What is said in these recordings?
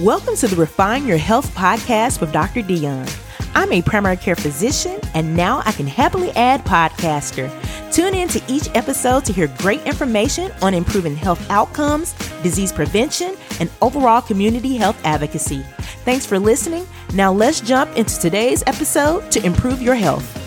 Welcome to the Refine Your Health podcast with Dr. Dion. I'm a primary care physician, and now I can happily add podcaster. Tune in to each episode to hear great information on improving health outcomes, disease prevention, and overall community health advocacy. Thanks for listening. Now let's jump into today's episode to improve your health.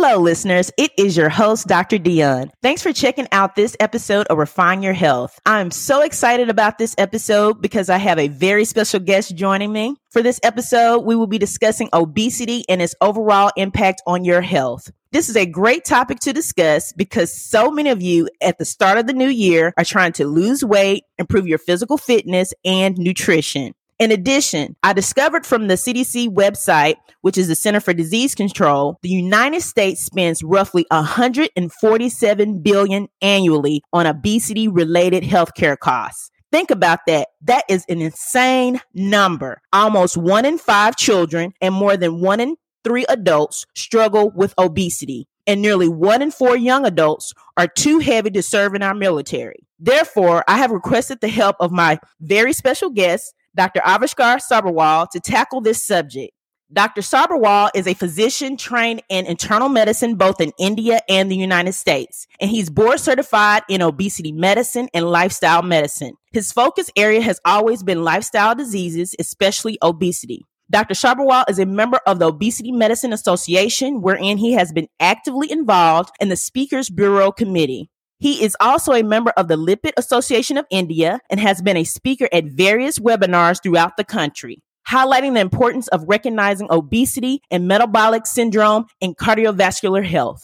Hello, listeners. It is your host, Dr. Dion. Thanks for checking out this episode of Refine Your Health. I'm so excited about this episode because I have a very special guest joining me. For this episode, we will be discussing obesity and its overall impact on your health. This is a great topic to discuss because so many of you at the start of the new year are trying to lose weight, improve your physical fitness and nutrition. In addition, I discovered from the CDC website, which is the Center for Disease Control, the United States spends roughly 147 billion annually on obesity related healthcare costs. Think about that. That is an insane number. Almost one in five children and more than one in three adults struggle with obesity, and nearly one in four young adults are too heavy to serve in our military. Therefore, I have requested the help of my very special guest, Dr. Avishkar Sabharwal to tackle this subject. Dr. Sabharwal is a physician trained in internal medicine both in India and the United States, and he's board certified in obesity medicine and lifestyle medicine. His focus area has always been lifestyle diseases, especially obesity. Dr. Sabharwal is a member of the Obesity Medicine Association, wherein he has been actively involved in the Speakers Bureau Committee. He is also a member of the Lipid Association of India and has been a speaker at various webinars throughout the country, highlighting the importance of recognizing obesity and metabolic syndrome in cardiovascular health.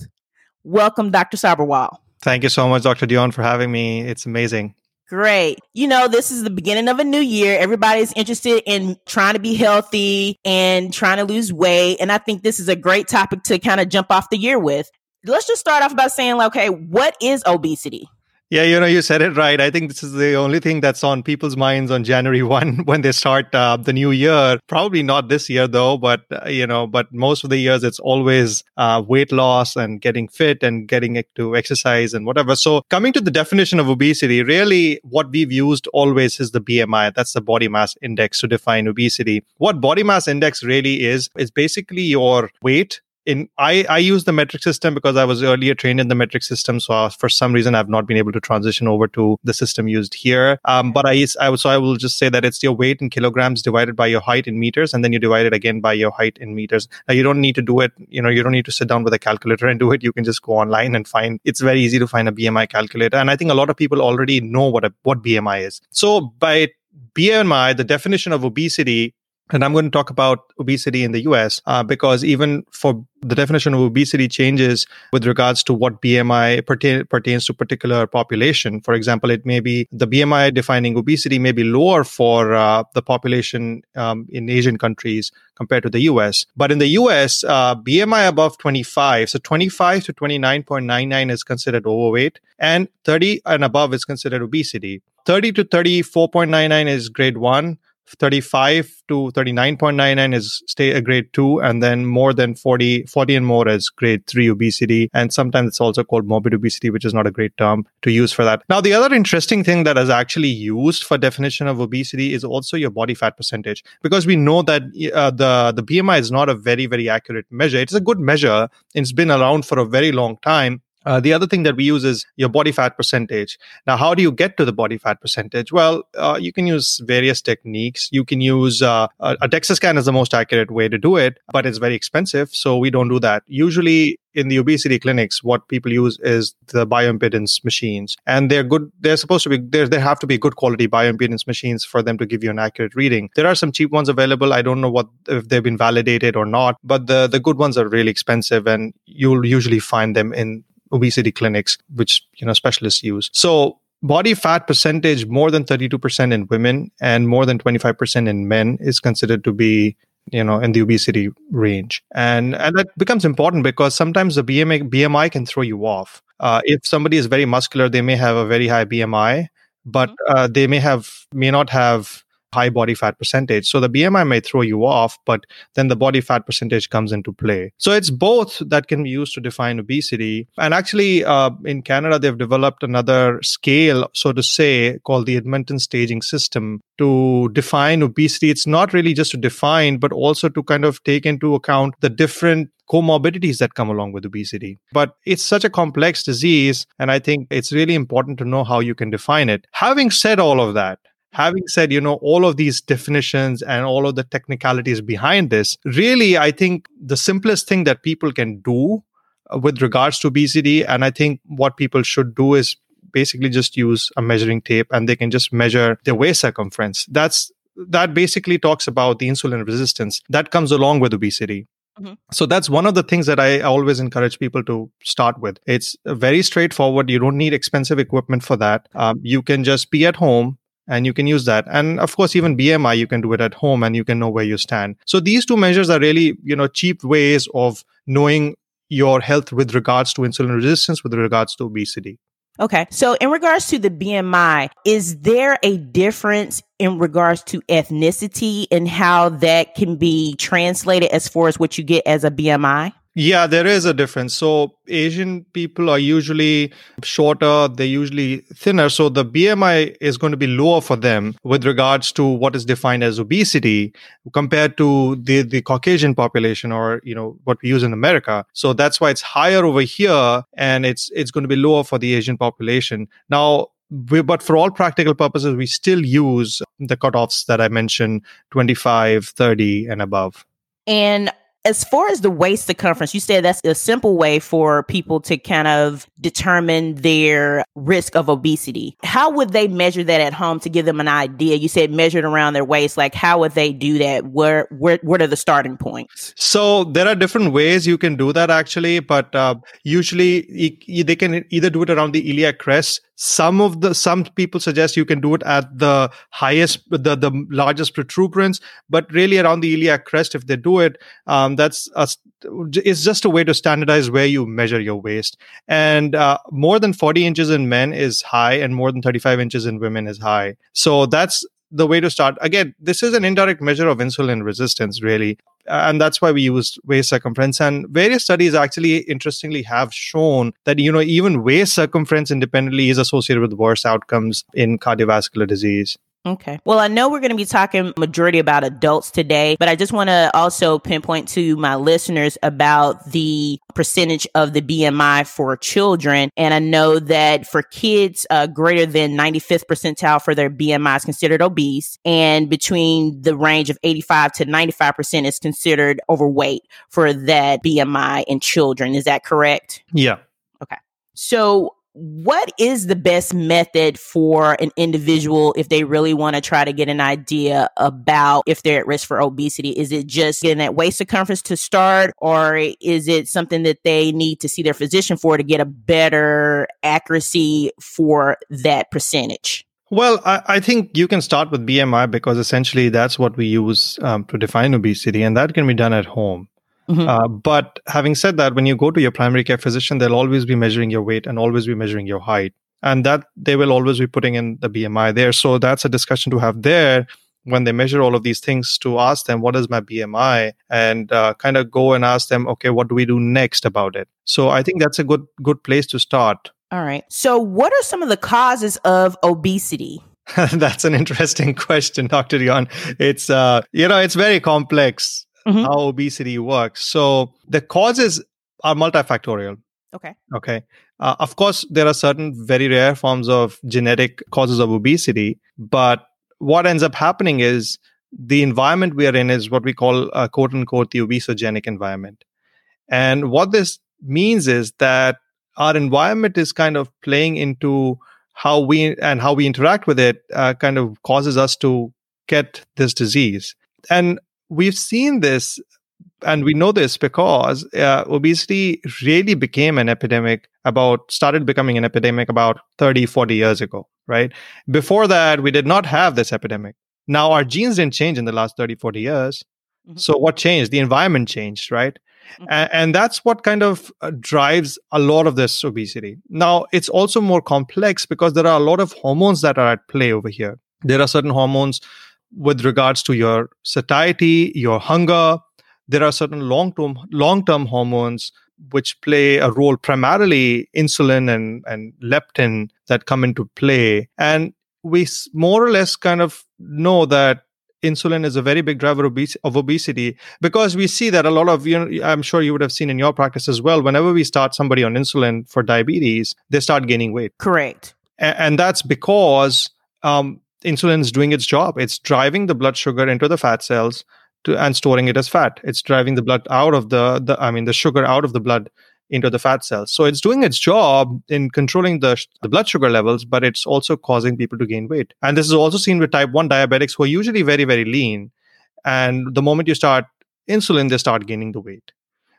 Welcome, Dr. Sabharwal. Thank you so much, Dr. Dion, for having me. It's amazing. Great. You know, this is the beginning of a new year. Everybody's interested in trying to be healthy and trying to lose weight. And I think this is a great topic to kind of jump off the year with let's just start off by saying, okay, what is obesity? Yeah, you know, you said it right. I think this is the only thing that's on people's minds on January 1 when they start uh, the new year. Probably not this year, though, but, uh, you know, but most of the years it's always uh, weight loss and getting fit and getting to exercise and whatever. So, coming to the definition of obesity, really what we've used always is the BMI. That's the body mass index to define obesity. What body mass index really is, is basically your weight in I, I use the metric system because I was earlier trained in the metric system. So uh, for some reason, I've not been able to transition over to the system used here. Um, but I, I so I will just say that it's your weight in kilograms divided by your height in meters, and then you divide it again by your height in meters. Now you don't need to do it. You know, you don't need to sit down with a calculator and do it. You can just go online and find. It's very easy to find a BMI calculator, and I think a lot of people already know what a, what BMI is. So by BMI, the definition of obesity and I'm going to talk about obesity in the US uh, because even for the definition of obesity changes with regards to what BMI pertain, pertains to particular population. For example, it may be the BMI defining obesity may be lower for uh, the population um, in Asian countries compared to the US. But in the US, uh, BMI above 25, so 25 to 29.99 is considered overweight, and 30 and above is considered obesity. 30 to 34.99 is grade one. 35 to 39.99 is stay a grade 2 and then more than 40 40 and more is grade 3 obesity and sometimes it's also called morbid obesity which is not a great term to use for that. Now the other interesting thing that is actually used for definition of obesity is also your body fat percentage because we know that uh, the the bmi is not a very very accurate measure. It's a good measure. It's been around for a very long time uh, the other thing that we use is your body fat percentage. Now, how do you get to the body fat percentage? Well, uh, you can use various techniques. You can use uh, a, a DEXA scan is the most accurate way to do it, but it's very expensive, so we don't do that. Usually, in the obesity clinics, what people use is the bioimpedance machines, and they're good. They're supposed to be there. They have to be good quality bioimpedance machines for them to give you an accurate reading. There are some cheap ones available. I don't know what if they've been validated or not, but the the good ones are really expensive, and you'll usually find them in obesity clinics, which you know specialists use. So body fat percentage more than 32% in women and more than 25% in men is considered to be you know in the obesity range and and that becomes important because sometimes the bmi bmi can throw you off uh, if somebody is very muscular they may have a very high bmi but mm-hmm. uh, they may have may not have high body fat percentage. So the BMI may throw you off, but then the body fat percentage comes into play. So it's both that can be used to define obesity. And actually, uh, in Canada, they've developed another scale, so to say, called the Edmonton Staging System to define obesity. It's not really just to define, but also to kind of take into account the different comorbidities that come along with obesity. But it's such a complex disease, and I think it's really important to know how you can define it. Having said all of that, having said you know all of these definitions and all of the technicalities behind this really i think the simplest thing that people can do uh, with regards to obesity and i think what people should do is basically just use a measuring tape and they can just measure their waist circumference that's that basically talks about the insulin resistance that comes along with obesity Mm-hmm. So that's one of the things that I always encourage people to start with. It's very straightforward. You don't need expensive equipment for that. Um, you can just be at home and you can use that and of course even bmi you can do it at home and you can know where you stand so these two measures are really you know cheap ways of knowing your health with regards to insulin resistance with regards to obesity Okay. So, in regards to the BMI, is there a difference in regards to ethnicity and how that can be translated as far as what you get as a BMI? Yeah, there is a difference. So Asian people are usually shorter, they're usually thinner. So the BMI is going to be lower for them with regards to what is defined as obesity compared to the, the Caucasian population or, you know, what we use in America. So that's why it's higher over here and it's it's going to be lower for the Asian population. Now we, but for all practical purposes, we still use the cutoffs that I mentioned 25, 30, and above. And as far as the waist circumference, you said that's a simple way for people to kind of determine their risk of obesity. How would they measure that at home to give them an idea? You said measured around their waist. Like, how would they do that? Where, where, what are the starting points? So there are different ways you can do that actually, but uh, usually they can either do it around the iliac crest some of the some people suggest you can do it at the highest the the largest protuberance but really around the iliac crest if they do it um, that's a, it's just a way to standardize where you measure your waist and uh, more than 40 inches in men is high and more than 35 inches in women is high so that's the way to start. Again, this is an indirect measure of insulin resistance, really. And that's why we use waist circumference. And various studies actually, interestingly, have shown that, you know, even waist circumference independently is associated with worse outcomes in cardiovascular disease. Okay. Well, I know we're going to be talking majority about adults today, but I just want to also pinpoint to my listeners about the percentage of the BMI for children. And I know that for kids, uh, greater than 95th percentile for their BMI is considered obese. And between the range of 85 to 95% is considered overweight for that BMI in children. Is that correct? Yeah. Okay. So what is the best method for an individual if they really want to try to get an idea about if they're at risk for obesity? Is it just getting that waist circumference to start, or is it something that they need to see their physician for to get a better accuracy for that percentage? Well, I, I, think you can start with BMI because essentially that's what we use um, to define obesity, and that can be done at home. Mm-hmm. Uh, but having said that, when you go to your primary care physician, they'll always be measuring your weight and always be measuring your height. And that they will always be putting in the BMI there. So that's a discussion to have there when they measure all of these things to ask them, what is my BMI? And uh, kind of go and ask them, okay, what do we do next about it? So I think that's a good, good place to start. All right. So what are some of the causes of obesity? That's an interesting question, Dr. Dion. It's uh, you know, it's very complex mm-hmm. how obesity works. So the causes are multifactorial. Okay. Okay. Uh, of course, there are certain very rare forms of genetic causes of obesity, but what ends up happening is the environment we are in is what we call uh, quote unquote the obesogenic environment. And what this means is that our environment is kind of playing into how we and how we interact with it uh, kind of causes us to get this disease. And we've seen this and we know this because uh, obesity really became an epidemic about started becoming an epidemic about 30 40 years ago right? Before that we did not have this epidemic. Now our genes didn't change in the last 30 40 years. Mm-hmm. so what changed? The environment changed right? Mm-hmm. and, and, that's what kind of uh, drives a lot of this obesity. Now it's also more complex because there are a lot of hormones that are at play over here. There are certain hormones with regards to your satiety, your hunger. There are certain long-term long-term hormones which play a role primarily insulin and, and leptin that come into play. And we more or less kind of know that insulin is a very big driver of obesity because we see that a lot of you know i'm sure you would have seen in your practice as well whenever we start somebody on insulin for diabetes they start gaining weight correct and, and that's because um, insulin is doing its job it's driving the blood sugar into the fat cells to, and storing it as fat it's driving the blood out of the, the i mean the sugar out of the blood into the fat cells. So it's doing its job in controlling the, the blood sugar levels, but it's also causing people to gain weight. And this is also seen with type 1 diabetics who are usually very, very lean. And the moment you start insulin, they start gaining the weight.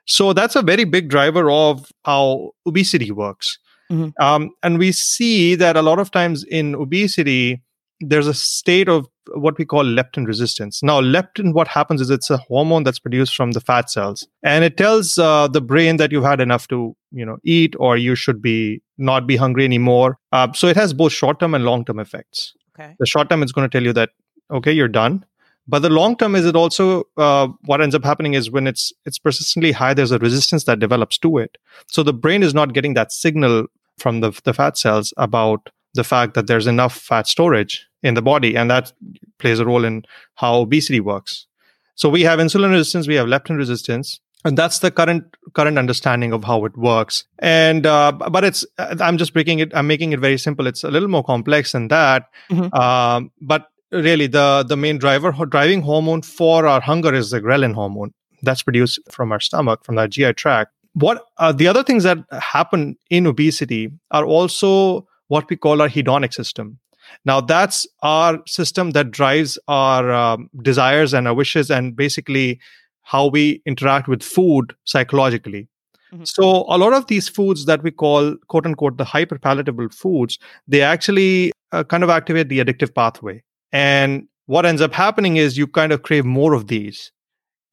So that's a very big driver of how obesity works. Mm-hmm. Um, and we see that a lot of times in obesity, there's a state of what we call leptin resistance. Now, leptin, what happens is it's a hormone that's produced from the fat cells, and it tells uh, the brain that you've had enough to, you know, eat, or you should be not be hungry anymore. Uh, so it has both short-term and long-term effects. Okay. The short term is going to tell you that okay, you're done. But the long term is it also uh, what ends up happening is when it's it's persistently high, there's a resistance that develops to it. So the brain is not getting that signal from the the fat cells about the fact that there's enough fat storage in the body, and that plays a role in how obesity works. So we have insulin resistance, we have leptin resistance, and that's the current current understanding of how it works. And uh, but it's I'm just breaking it. I'm making it very simple. It's a little more complex than that. Mm-hmm. Um, but really, the the main driver driving hormone for our hunger is the ghrelin hormone that's produced from our stomach, from our GI tract. What uh, the other things that happen in obesity are also what we call our hedonic system. Now, that's our system that drives our um, desires and our wishes and basically how we interact with food psychologically. Mm-hmm. So, a lot of these foods that we call quote unquote the hyperpalatable foods, they actually uh, kind of activate the addictive pathway. And what ends up happening is you kind of crave more of these.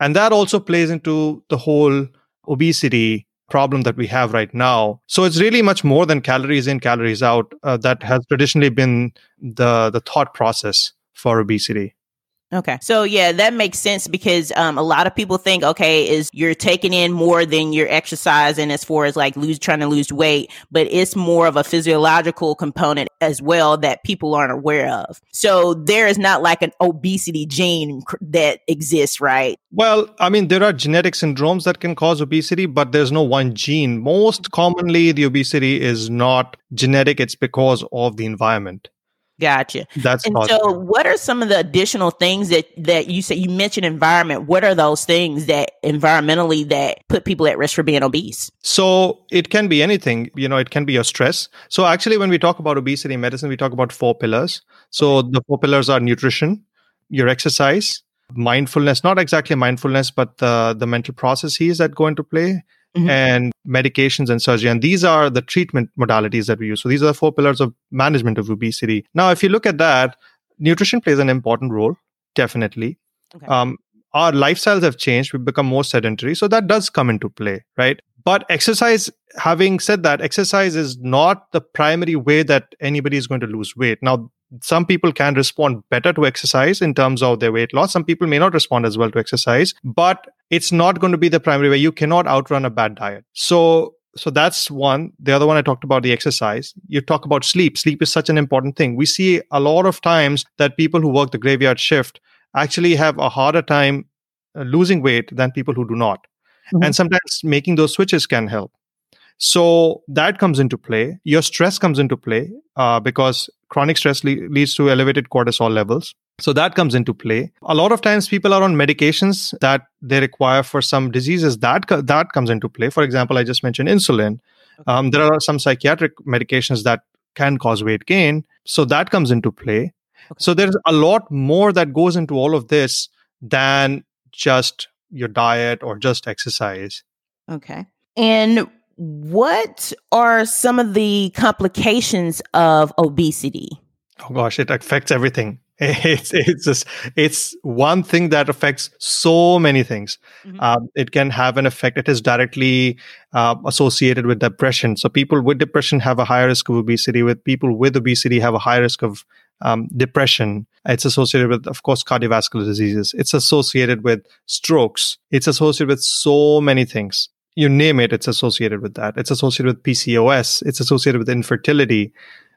And that also plays into the whole obesity problem that we have right now. So it's really much more than calories in, calories out. Uh, that has traditionally been the the thought process for obesity. Okay. So yeah, that makes sense because um, a lot of people think, okay, is you're taking in more than you're exercising as far as like lose trying to lose weight, but it's more of a physiological component as well that people aren't aware of. So there is not like an obesity gene that exists, right? Well, I mean, there are genetic syndromes that can cause obesity, but there's no one gene. Most commonly, the obesity is not genetic; it's because of the environment. Gotcha. That's and so. What are some of the additional things that that you say you mentioned environment? What are those things that environmentally that put people at risk for being obese? So it can be anything. You know, it can be your stress. So actually, when we talk about obesity medicine, we talk about four pillars. So the four pillars are nutrition, your exercise, mindfulness. Not exactly mindfulness, but the the mental processes that go into play mm-hmm. and medications and surgery. And these are the treatment modalities that we use. So these are the four pillars of management of obesity. Now, if you look at that, nutrition plays an important role, definitely. Okay. Um, our lifestyles have changed. We've become more sedentary. So that does come into play, right? But exercise, having said that, exercise is not the primary way that anybody is going to lose weight. Now, some people can respond better to exercise in terms of their weight loss. Some people may not respond as well to exercise, but it's not going to be the primary way. You cannot outrun a bad diet. So, so that's one. The other one I talked about the exercise. You talk about sleep. Sleep is such an important thing. We see a lot of times that people who work the graveyard shift actually have a harder time uh, losing weight than people who do not. Mm-hmm. And sometimes making those switches can help. So that comes into play. Your stress comes into play uh, because chronic stress le- leads to elevated cortisol levels. So that comes into play. A lot of times people are on medications that they require for some diseases that co- that comes into play. For example, I just mentioned insulin. Um, there are some psychiatric medications that can cause weight gain. So that comes into play. Okay. So there's a lot more that goes into all of this than just your diet or just exercise. Okay. And what are some of the complications of obesity? Oh gosh, it affects everything. It's it's just it's one thing that affects so many things. Mm-hmm. Um, it can have an effect. It is directly uh, associated with depression. So people with depression have a higher risk of obesity. With people with obesity have a higher risk of um, depression. It's associated with, of course, cardiovascular diseases. It's associated with strokes. It's associated with so many things. You name it, it's associated with that. It's associated with PCOS. It's associated with infertility.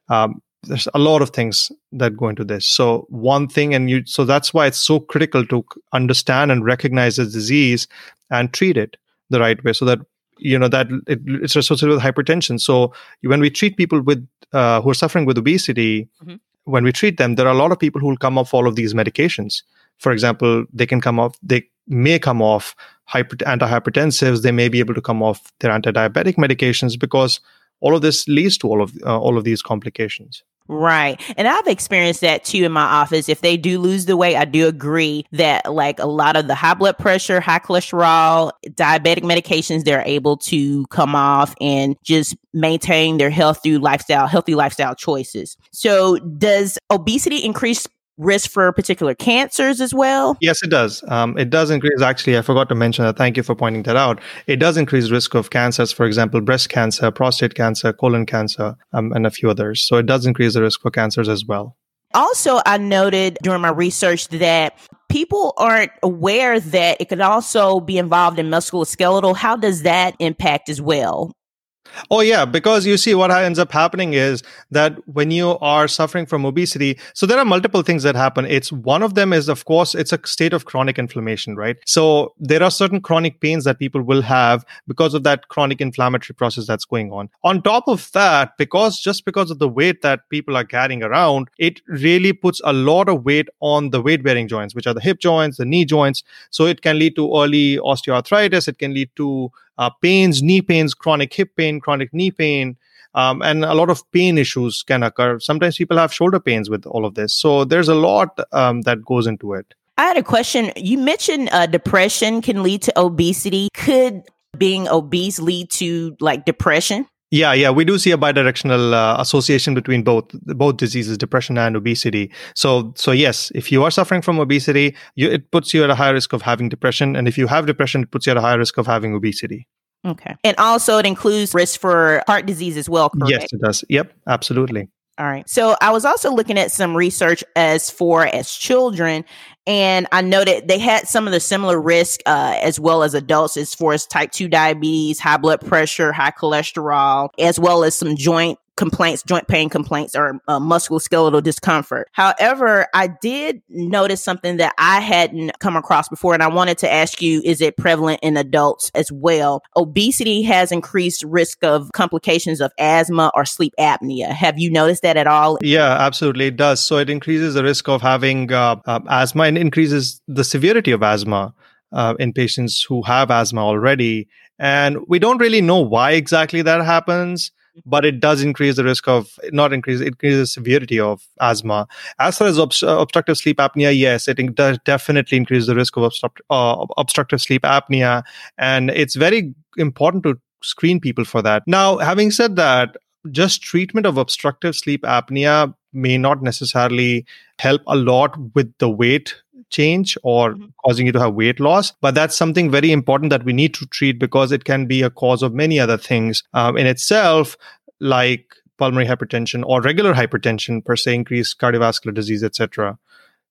Um, there's a lot of things that go into this. So one thing, and you, so that's why it's so critical to understand and recognize the disease and treat it the right way, so that you know that it, it's associated with hypertension. So when we treat people with uh, who are suffering with obesity, mm-hmm when we treat them, there are a lot of people who will come off all of these medications. For example, they can come off, they may come off hyper, antihypertensives. They may be able to come off their anti-diabetic medications because all of this leads to all of uh, all of these complications. Right. And I've experienced that too in my office. If they do lose the weight, I do agree that like a lot of the high blood pressure, high cholesterol, diabetic medications, they're able to come off and just maintain their health through lifestyle, healthy lifestyle choices. So does obesity increase risk for particular cancers as well? Yes, it does. Um, it does increase. Actually, I forgot to mention that. Thank you for pointing that out. It does increase risk of cancers, for example, breast cancer, prostate cancer, colon cancer, um, and a few others. So it does increase the risk for cancers as well. Also, I noted during my research that people aren't aware that it could also be involved in musculoskeletal. How does that impact as well? Oh, yeah, because you see, what ends up happening is that when you are suffering from obesity, so there are multiple things that happen. It's one of them is, of course, it's a state of chronic inflammation, right? So there are certain chronic pains that people will have because of that chronic inflammatory process that's going on. On top of that, because just because of the weight that people are carrying around, it really puts a lot of weight on the weight bearing joints, which are the hip joints, the knee joints. So it can lead to early osteoarthritis. It can lead to uh, pains, knee pains, chronic hip pain, chronic knee pain, um, and a lot of pain issues can occur. Sometimes people have shoulder pains with all of this. So there's a lot um, that goes into it. I had a question. You mentioned uh, depression can lead to obesity. Could being obese lead to like depression? Yeah, yeah, we do see a bidirectional uh, association between both both diseases, depression and obesity. So, so yes, if you are suffering from obesity, you, it puts you at a higher risk of having depression, and if you have depression, it puts you at a higher risk of having obesity. Okay, and also it includes risk for heart disease as well. Correct? Yes, it does. Yep, absolutely. All right. So I was also looking at some research as for as children, and I know that they had some of the similar risk uh, as well as adults as far as type 2 diabetes, high blood pressure, high cholesterol, as well as some joint complaints, joint pain complaints, or uh, musculoskeletal discomfort. However, I did notice something that I hadn't come across before, and I wanted to ask you is it prevalent in adults as well? Obesity has increased risk of complications of asthma or sleep apnea. Have you noticed that at all? Yeah, absolutely. It does. So it increases the risk of having uh, uh, asthma and increases the severity of asthma. Uh, in patients who have asthma already. And we don't really know why exactly that happens but it does increase the risk of not increase it increases the severity of asthma as far as obst- obstructive sleep apnea yes it does definitely increase the risk of obstruct- uh, obstructive sleep apnea and it's very important to screen people for that now having said that just treatment of obstructive sleep apnea may not necessarily help a lot with the weight change or mm-hmm. causing you to have weight loss. But that's something very important that we need to treat because it can be a cause of many other things um, in itself, like pulmonary hypertension or regular hypertension per se, increased cardiovascular disease, etc.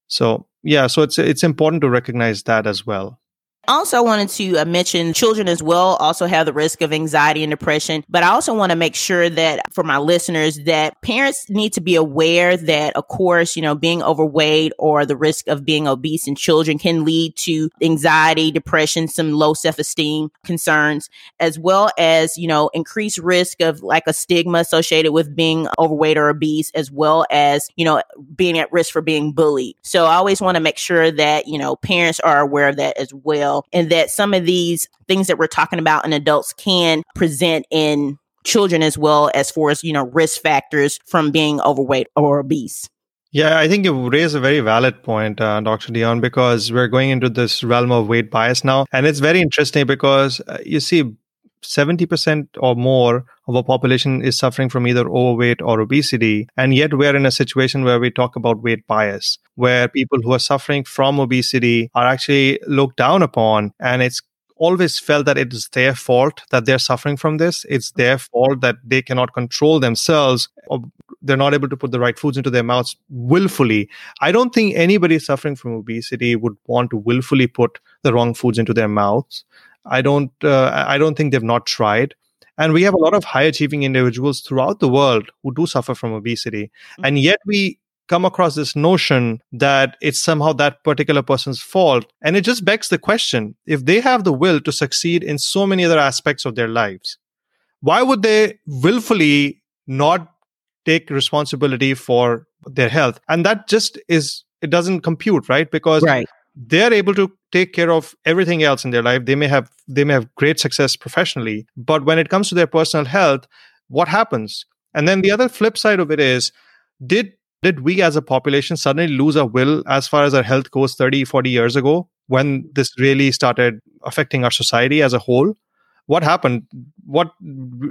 So yeah, so it's it's important to recognize that as well. Also, wanted to uh, mention children as well also have the risk of anxiety and depression. But I also want to make sure that for my listeners that parents need to be aware that, of course, you know, being overweight or the risk of being obese in children can lead to anxiety, depression, some low self esteem concerns, as well as, you know, increased risk of like a stigma associated with being overweight or obese, as well as, you know, being at risk for being bullied. So I always want to make sure that, you know, parents are aware of that as well well, and that some of these things that we're talking about in adults can present in children as well as far as, you know, risk factors from being overweight or obese. Yeah, I think you raise a very valid point, uh, Dr. Dion, because we're going into this realm of weight bias now. And it's very interesting because uh, you see, 70% or more of our population is suffering from either overweight or obesity. And yet we're in a situation where we talk about weight bias, where people who are suffering from obesity are actually looked down upon. And it's always felt that it is their fault that they're suffering from this. It's their fault that they cannot control themselves or they're not able to put the right foods into their mouths willfully. I don't think anybody suffering from obesity would want to willfully put the wrong foods into their mouths. I don't. Uh, I don't think they've not tried. And we have a lot of high achieving individuals throughout the world who do suffer from obesity. Mm-hmm. And yet we come across this notion that it's somehow that particular person's fault. And it just begs the question if they have the will to succeed in so many other aspects of their lives, why would they willfully not take responsibility for their health? And that just is, it doesn't compute, right? Because right they're able to take care of everything else in their life. They may have they may have great success professionally but when it comes to their personal health what happens? And then the other flip side of it is did did we as a population suddenly lose our will as far as our health goes 30 40 years ago when this really started affecting our society as a whole? What happened? What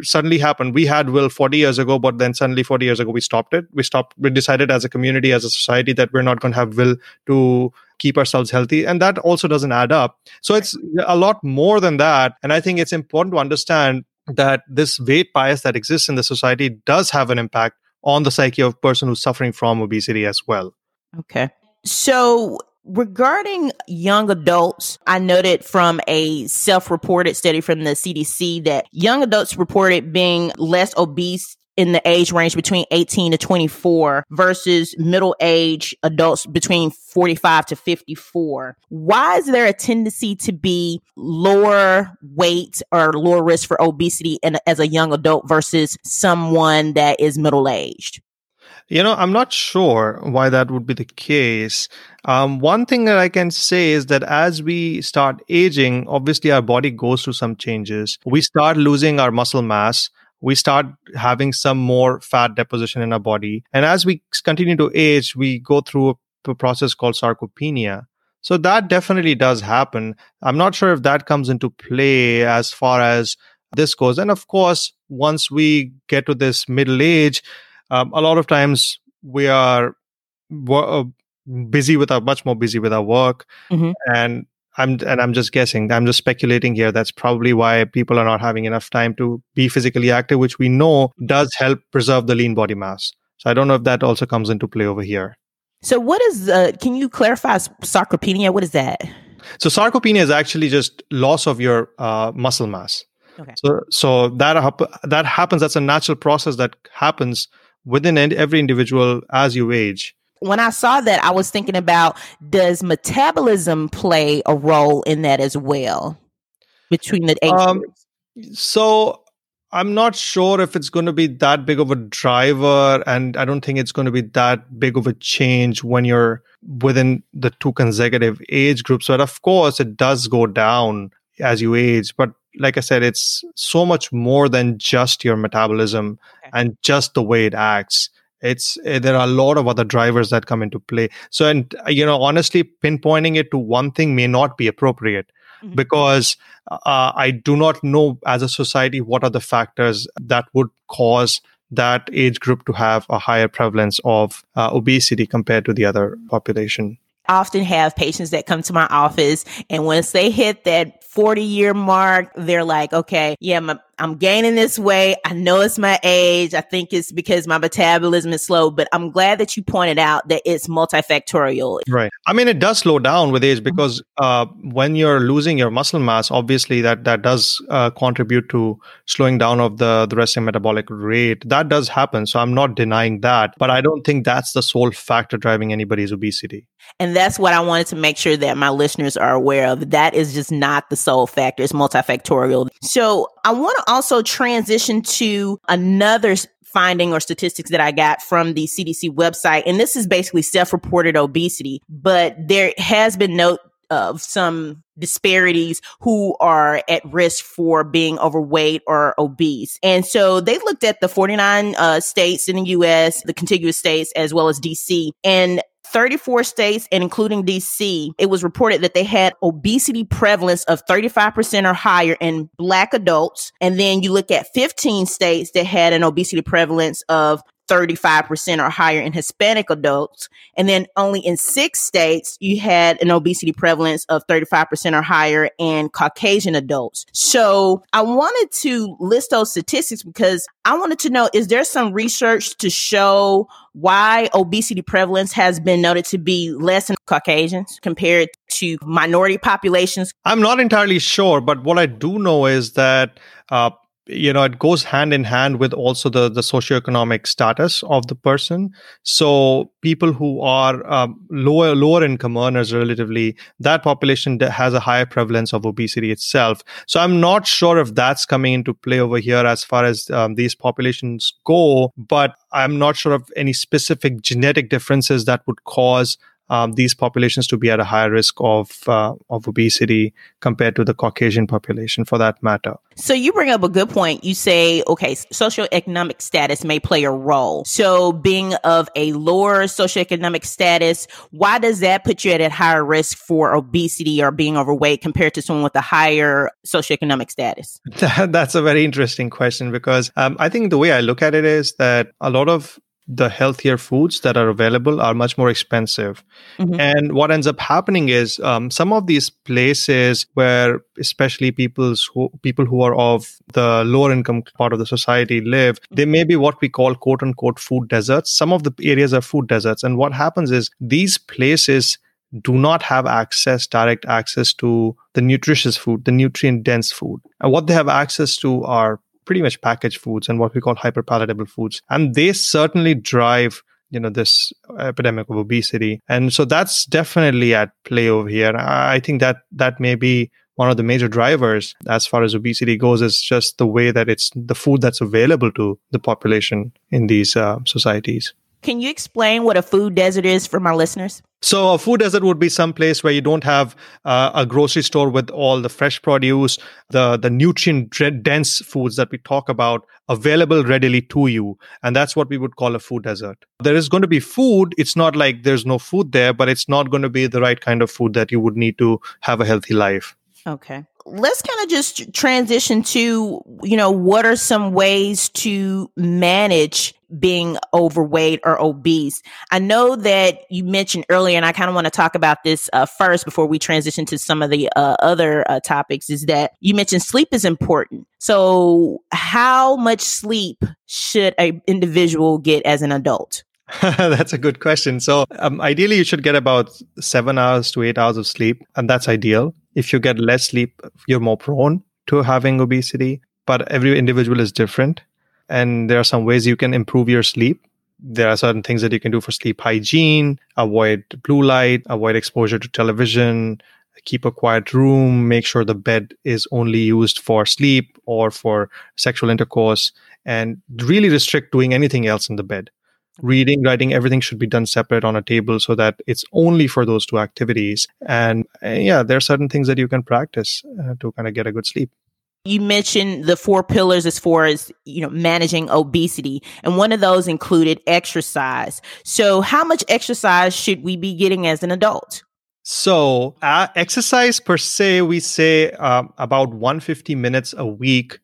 suddenly happened? We had will 40 years ago but then suddenly 40 years ago we stopped it. We stopped we decided as a community as a society that we're not going to have will to keep ourselves healthy and that also doesn't add up. So it's a lot more than that and i think it's important to understand that this weight bias that exists in the society does have an impact on the psyche of a person who's suffering from obesity as well. Okay. So Regarding young adults, I noted from a self reported study from the CDC that young adults reported being less obese in the age range between 18 to 24 versus middle age adults between 45 to 54. Why is there a tendency to be lower weight or lower risk for obesity in, as a young adult versus someone that is middle aged? You know, I'm not sure why that would be the case. Um, one thing that I can say is that as we start aging, obviously our body goes through some changes. We start losing our muscle mass. We start having some more fat deposition in our body. And as we continue to age, we go through a process called sarcopenia. So that definitely does happen. I'm not sure if that comes into play as far as this goes. And of course, once we get to this middle age, um, a lot of times we are uh, busy with our much more busy with our work mm-hmm. and i'm and i'm just guessing. I'm just speculating here. That's probably why people are not having enough time to be physically active which we know does help preserve the lean body mass. So i don't know if that also comes into play over here. So what is uh, can you clarify sarcopenia? What is that? So sarcopenia is actually just loss of your uh, muscle mass. Okay. so so that that happens that's a natural process that happens within every individual as you age. When I saw that, I was thinking about does metabolism play a role in that as well between the age um. So I'm not sure if it's going to be that big of a driver, and I don't think it's going to be that big of a change when you're within the two consecutive age groups. But of course, it does go down as you age. But like I said, it's so much more than just your metabolism okay. and just the way it acts. It's eh, there are a lot of other drivers that come into play. So, and you know, honestly, pinpointing it to one thing may not be appropriate mm-hmm. because uh, I do not know as a society what are the factors that would cause that age group to have a higher prevalence of uh, obesity compared to the other population often have patients that come to my office and once they hit that 40 year mark, they're like, okay, yeah, my, I'm gaining this weight. I know it's my age. I think it's because my metabolism is slow, but I'm glad that you pointed out that it's multifactorial. Right. I mean, it does slow down with age because uh, when you're losing your muscle mass, obviously that that does uh, contribute to slowing down of the the resting metabolic rate. That does happen. So I'm not denying that, but I don't think that's the sole factor driving anybody's obesity. And that's what I wanted to make sure that my listeners are aware of. That is just not the sole factor. It's multifactorial. So I want to also transition to another finding or statistics that I got from the CDC website. And this is basically self-reported obesity, but there has been note of some disparities who are at risk for being overweight or obese. And so they looked at the 49 uh, states in the US, the contiguous states, as well as DC. And 34 states and including DC, it was reported that they had obesity prevalence of 35% or higher in black adults. And then you look at 15 states that had an obesity prevalence of 35% or higher in Hispanic adults. And then only in six states, you had an obesity prevalence of 35% or higher in Caucasian adults. So I wanted to list those statistics because I wanted to know is there some research to show why obesity prevalence has been noted to be less in Caucasians compared to minority populations? I'm not entirely sure, but what I do know is that uh, you know it goes hand in hand with also the the socioeconomic status of the person. So people who are um, lower lower income earners relatively that population has a higher prevalence of obesity itself. So i'm not sure if that's coming into play over here as far as um, these populations go but i'm not sure of any specific genetic differences that would cause um, these populations to be at a higher risk of uh, of obesity compared to the Caucasian population, for that matter. So you bring up a good point. You say, okay, socioeconomic status may play a role. So being of a lower socioeconomic status, why does that put you at a higher risk for obesity or being overweight compared to someone with a higher socioeconomic status? That's a very interesting question because um, I think the way I look at it is that a lot of the healthier foods that are available are much more expensive. Mm-hmm. And what ends up happening is um, some of these places where especially people's who, people who are of the lower income part of the society live, they may be what we call quote unquote food deserts. Some of the areas are food deserts. And what happens is these places do not have access, direct access to the nutritious food, the nutrient dense food. And what they have access to are pretty much packaged foods and what we call hyperpalatable foods. And they certainly drive you know this epidemic of obesity. And so that's definitely at play over here. I think that that may be one of the major drivers as far as obesity goes is just the way that it's the food that's available to the population in these uh, societies can you explain what a food desert is for my listeners? So, a food desert would be some place where you don't have uh, a grocery store with all the fresh produce, the the nutrient dense foods that we talk about available readily to you, and that's what we would call a food desert. There is going to be food. It's not like there's no food there, but it's not going to be the right kind of food that you would need to have a healthy life. Okay let's kind of just transition to, you know, what are some ways to manage being overweight or obese? I know that you mentioned earlier, and I kind of want to talk about this uh, first before we transition to some of the uh, other uh, topics, is that you mentioned sleep is important. So, how much sleep should an individual get as an adult? that's a good question. So, um, ideally, you should get about seven hours to eight hours of sleep, and that's ideal. If you get less sleep, you're more prone to having obesity, but every individual is different. And there are some ways you can improve your sleep. There are certain things that you can do for sleep hygiene, avoid blue light, avoid exposure to television, keep a quiet room, make sure the bed is only used for sleep or for sexual intercourse, and really restrict doing anything else in the bed. Reading writing everything should be done separate on a table so that it's only for those two activities. And uh, yeah there are certain things that you can practice uh, to kind of get a good sleep you mentioned the four pillars as far as you know managing obesity and one of those included exercise. So how much exercise should we be getting as an adult? So uh, exercise per se we say um, about 150 minutes a week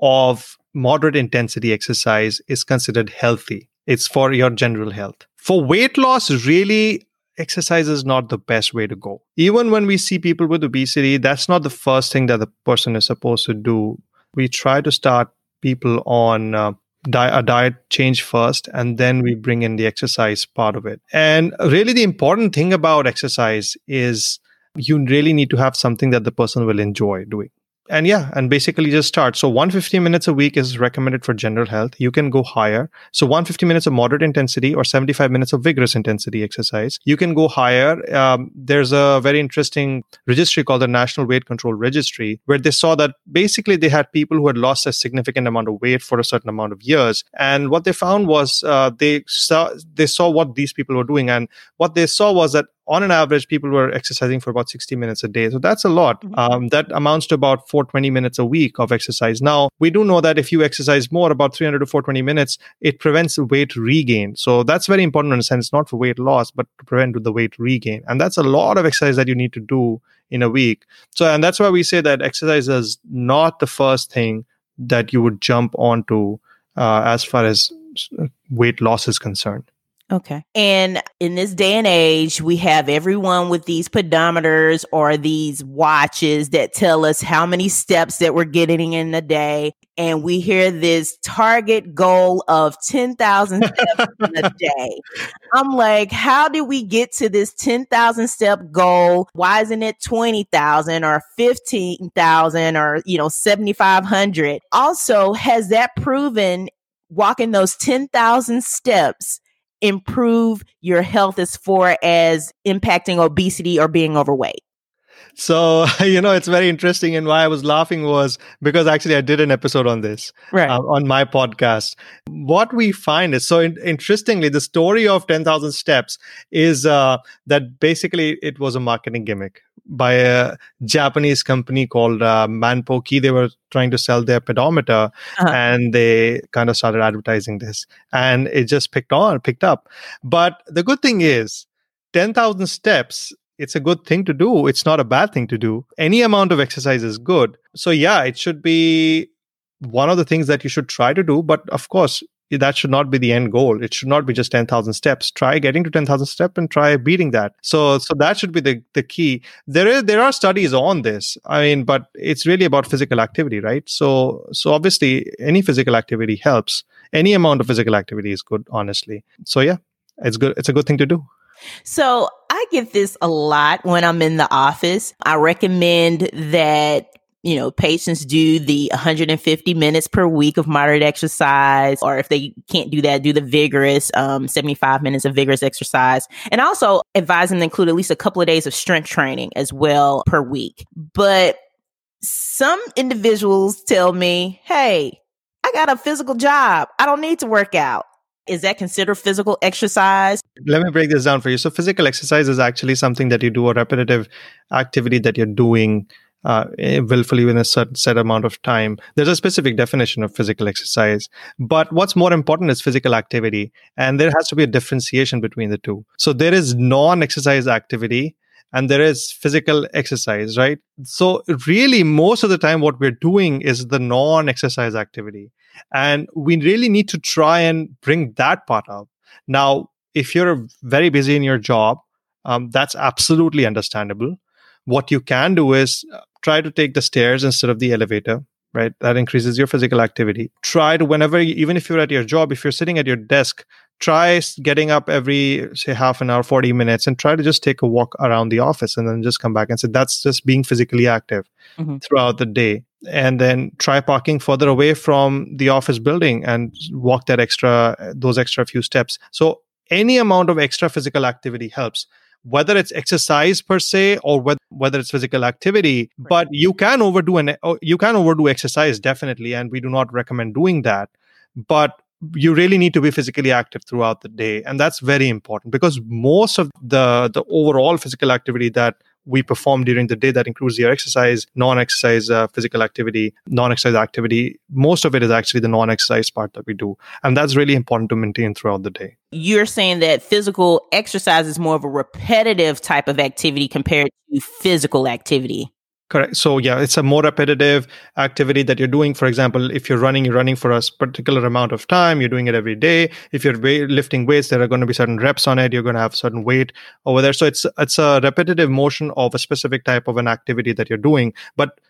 of moderate intensity exercise is considered healthy. It's for your general health. For weight loss, really, exercise is not the best way to go. Even when we see people with obesity, that's not the first thing that the person is supposed to do. We try to start people on uh, di- a diet change first, and then we bring in the exercise part of it. And really, the important thing about exercise is you really need to have something that the person will enjoy doing and yeah and basically just start. So 150 minutes a week is recommended for general health. You can go higher. So 150 minutes of moderate intensity or 75 minutes of vigorous intensity exercise. You can go higher. Um, there's a very interesting registry called the national weight control registry where they saw that basically they had people who had lost a significant amount of weight for a certain amount of years. And what they found was uh, they saw they saw what these people were doing. And what they saw was that on an average, people were exercising for about 60 minutes a day. So that's a lot. Mm-hmm. Um, that amounts to about 420 minutes a week of exercise. Now, we do know that if you exercise more, about 300 to 420 minutes, it prevents weight regain. So that's very important in a sense, not for weight loss, but to prevent the weight regain. And that's a lot of exercise that you need to do in a week. So, and that's why we say that exercise is not the first thing that you would jump onto uh, as far as weight loss is concerned. Okay. And in this day and age, we have everyone with these pedometers or these watches that tell us how many steps that we're getting in a day. And we hear this target goal of 10,000 steps in a day. I'm like, how did we get to this 10,000 step goal? Why isn't it 20,000 or 15,000 or, you know, 7,500? Also, has that proven walking those 10,000 steps improve your health as far as impacting obesity or being overweight? So, you know, it's very interesting. And why I was laughing was because actually I did an episode on this right. uh, on my podcast. What we find is so in- interestingly, the story of 10,000 steps is uh, that basically it was a marketing gimmick by a Japanese company called uh, Manpo-kei. They were trying to sell their pedometer uh-huh. and they kind of started advertising this and it just picked on, picked up. But the good thing is, 10,000 steps it's a good thing to do. It's not a bad thing to do. Any amount of exercise is good. So, yeah, it should be one of the things that you should try to do. But of course, that should not be the end goal. It should not be just 10,000 steps. Try getting to 10,000 steps and try beating that. So, so that should be the, the key. There is, there are studies on this. I mean, but it's really about physical activity, right? So, so obviously any physical activity helps. Any amount of physical activity is good, honestly. So yeah, it's good. It's a good thing to do. So I get this a lot when I'm in the office. I recommend that you know, patients do the 150 minutes per week of moderate exercise, or if they can't do that, do the vigorous um, 75 minutes of vigorous exercise. And also advise them to include at least a couple of days of strength training as well per week. But some individuals tell me, hey, I got a physical job. I don't need to work out. Is that considered physical exercise? Let me break this down for you. So, physical exercise is actually something that you do, a repetitive activity that you're doing uh, willfully within a certain set amount of time. There's a specific definition of physical exercise. But what's more important is physical activity. And there has to be a differentiation between the two. So, there is non exercise activity and there is physical exercise, right? So, really, most of the time, what we're doing is the non exercise activity. And we really need to try and bring that part up. Now, if you're very busy in your job, um, that's absolutely understandable. What you can do is uh, try to take the stairs instead of the elevator right? That increases your physical activity. Try to whenever even if you're at your job if you're sitting at your desk try getting up every say half an hour 40 minutes and try to just take a walk around the office and then just come back and say that's just being physically active mm-hmm. throughout the day. And then try parking further away from the office building and walk that extra those extra few steps. So any amount of extra physical activity helps whether it's exercise per se or whether, whether it's physical activity right. but you can overdo an oh, you can overdo exercise definitely and we do not recommend doing that but you really need to be physically active throughout the day and that's very important because most of the the overall physical activity that we perform during the day that includes your exercise, non exercise uh, physical activity, non exercise activity. Most of it is actually the non exercise part that we do. And that's really important to maintain throughout the day. You're saying that physical exercise is more of a repetitive type of activity compared to physical activity. Correct. So yeah, it's a more repetitive activity that you're doing. For example, if you're running, you're running for a particular amount of time. You're doing it every day. If you're lifting weights, there are going to be certain reps on it. You're going to have certain weight over there. So it's it's a repetitive motion of a specific type of an activity that you're doing. But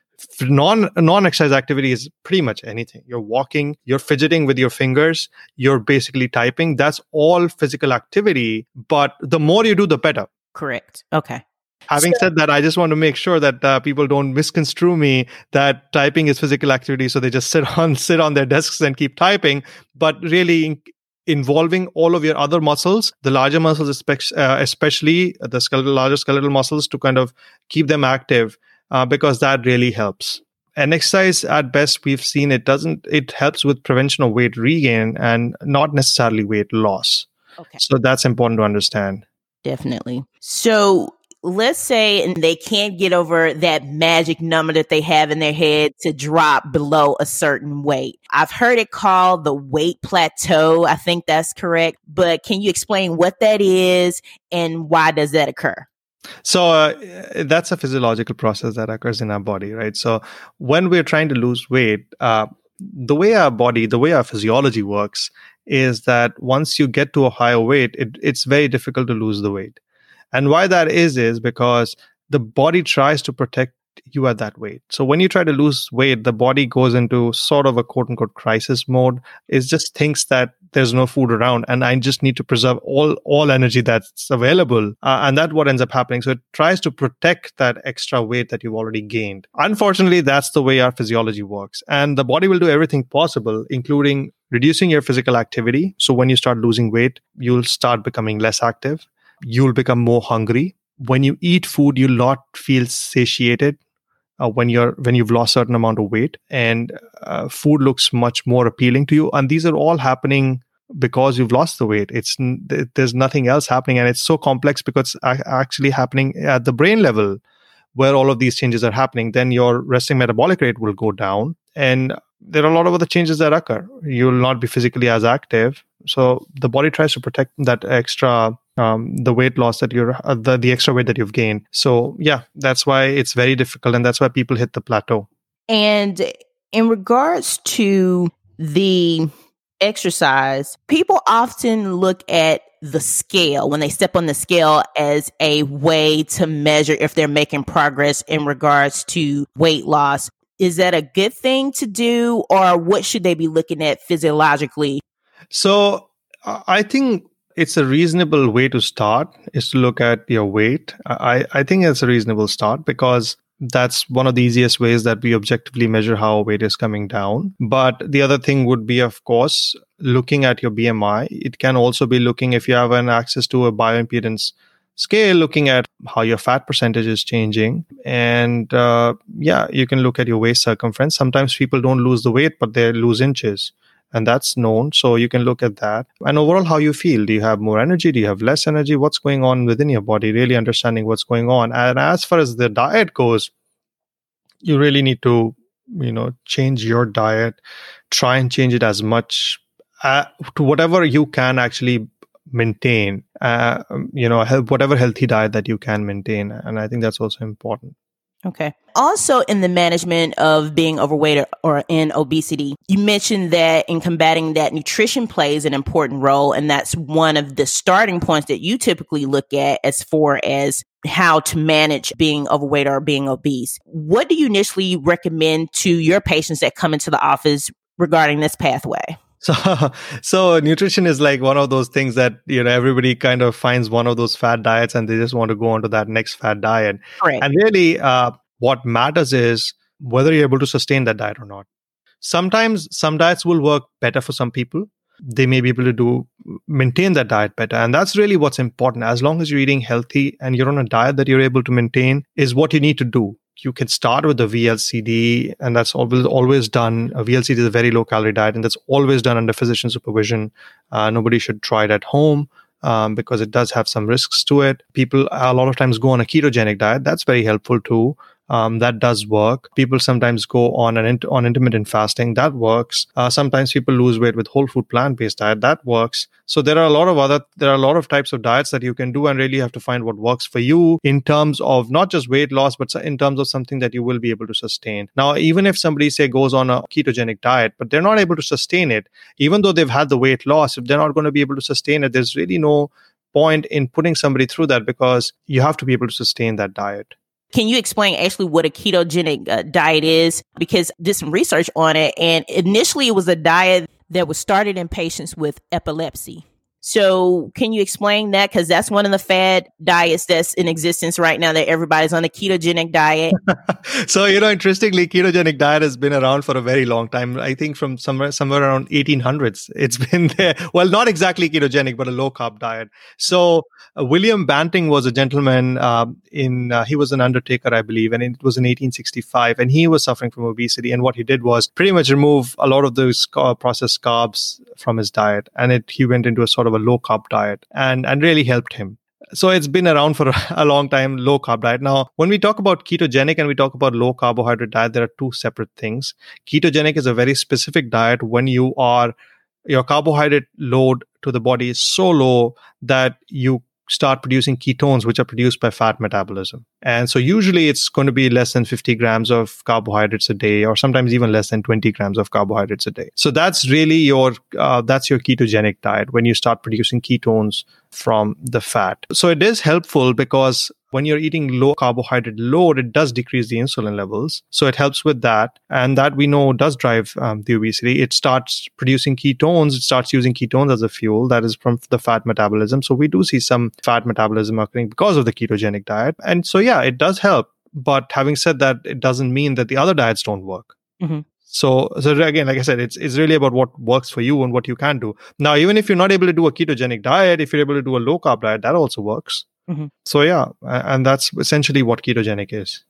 non non exercise activity is pretty much anything. You're walking, you're fidgeting with your fingers, you're basically typing. That's all physical activity. But the more you do, the better. Correct. Okay. Having so, said that, I just want to make sure that uh, people don't misconstrue me that typing is physical activity, so they just sit on sit on their desks and keep typing. But really, involving all of your other muscles, the larger muscles, uh, especially the skeletal, larger skeletal muscles, to kind of keep them active, uh, because that really helps. And exercise, at best, we've seen it doesn't. It helps with prevention of weight regain and not necessarily weight loss. Okay. So that's important to understand. Definitely. So let's say they can't get over that magic number that they have in their head to drop below a certain weight. I've heard it called the weight plateau. I think that's correct. But can you explain what that is and why does that occur? So uh, that's a physiological process that occurs in our body, right? So when we're trying to lose weight, uh, the way our body, the way our physiology works is that once you get to a higher weight, it, it's very difficult to lose the weight. And why that is, is because the body tries to protect you at that weight. So when you try to lose weight, the body goes into sort of a quote unquote crisis mode. It just thinks that there's no food around and I just need to preserve all, all energy that's available. Uh, and that's what ends up happening. So it tries to protect that extra weight that you've already gained. Unfortunately, that's the way our physiology works. And the body will do everything possible, including reducing your physical activity. So when you start losing weight, you'll start becoming less active. You'll become more hungry. When you eat food, you'll not feel satiated uh, when you're when you've lost certain amount of weight. And uh, food looks much more appealing to you. And these are all happening because you've lost the weight. It's there's nothing else happening. And it's so complex because it's actually happening at the brain level where all of these changes are happening then your resting metabolic rate will go down. And there are a lot of other changes that occur. You will not be physically as active. So the body tries to protect that extra um, the weight loss that you're uh, the, the extra weight that you've gained. So yeah that's why it's very difficult and that's why people hit the plateau. And in regards to the exercise people often look at the scale when they step on the scale as a way to measure if they're making progress in regards to weight loss. Is that a good thing to do or what should they be looking at physiologically? So i think it's a reasonable way to start is to look at your weight. I, I think it's a reasonable start because that's one of the easiest ways that we objectively measure how weight is coming down. But the other thing would be, of course, looking at your BMI. It can also be looking if you have an access to a bioimpedance scale, looking at how your fat percentage is changing. And uh, yeah, you can look at your waist circumference. Sometimes people don't lose the weight, but they lose inches and that's known. So you can look at that. And overall, how you feel. Do you have more energy? Do you have less energy? What's going on within your body? Really understanding what's going on. And as far as the diet goes, you really need to, you know, change your diet, try and change it as much uh, to whatever you can actually maintain, uh, you know, whatever healthy diet that you can maintain. And I think that's also important. Okay. Also, in the management of being overweight or, or, in obesity, you mentioned that in combating that, nutrition plays an important role. And that's one of the starting points that you typically look at as far as how to manage being overweight or being obese. What do you initially recommend to your patients that come into the office regarding this pathway? So, so nutrition is like one of those things that you know everybody kind of finds one of those fad diets, and they just want to go on to that next fad diet. Right. And really, uh, what matters is whether you're able to sustain that diet or not. Sometimes some diets will work better for some people. They may be able to do maintain that diet better, and that's really what's important. As long as you're eating healthy and you're on a diet that you're able to maintain, is what you need to do you can start with the VLCD, and that's always always done. A VLCD is a very low calorie diet, and that's always done under physician supervision. Uh, nobody should try it at home um, because it does have some risks to it. People a lot of times go on a ketogenic diet. That's very helpful too um, that does work. People sometimes go on an on intermittent fasting. That works. Uh, sometimes people lose weight with whole food plant based diet. That works. So there are a lot of other there are a lot of types of diets that you can do, and really have to find what works for you in terms of not just weight loss, but in terms of something that you will be able to sustain. Now, even if somebody say goes on a ketogenic diet, but they're not able to sustain it, even though they've had the weight loss, if they're not going to be able to sustain it, there's really no point in putting somebody through that because you have to be able to sustain that diet. Can you explain actually what a ketogenic uh, diet is? Because did some research on it, and initially it was a diet that was started in patients with epilepsy. So, can you explain that? Because that's one of the fad diets that's in existence right now that everybody's on a ketogenic diet. so, you know, interestingly, ketogenic diet has been around for a very long time. I think from somewhere somewhere around 1800s, it's been there. Well, not exactly ketogenic, but a low carb diet. So, uh, William Banting was a gentleman uh, in uh, he was an undertaker, I believe, and it was in 1865, and he was suffering from obesity. And what he did was pretty much remove a lot of those processed carbs from his diet, and it he went into a sort of a low carb diet and, and really helped him. So it's been around for a long time, low carb diet. Now, when we talk about ketogenic and we talk about low carbohydrate diet, there are two separate things. Ketogenic is a very specific diet when you are, your carbohydrate load to the body is so low that you start producing ketones, which are produced by fat metabolism. And so usually it's going to be less than 50 grams of carbohydrates a day, or sometimes even less than 20 grams of carbohydrates a day. So that's really your, uh, that's your ketogenic diet when you start producing ketones from the fat. So it is helpful because when you're eating low carbohydrate load, it does decrease the insulin levels. So it helps with that. And that we know does drive um, the obesity. It starts producing ketones. It starts using ketones as a fuel that is from the fat metabolism. So we do see some fat metabolism occurring because of the ketogenic diet. And so, yeah, it does help. But having said that, it doesn't mean that the other diets don't work. Mm-hmm. So, so again, like I said, it's it's really about what works for you and what you can do. Now, even if you're not able to do a ketogenic diet, if you're able to do a low carb diet, that also works. Mm-hmm. So yeah, and that's essentially what ketogenic is.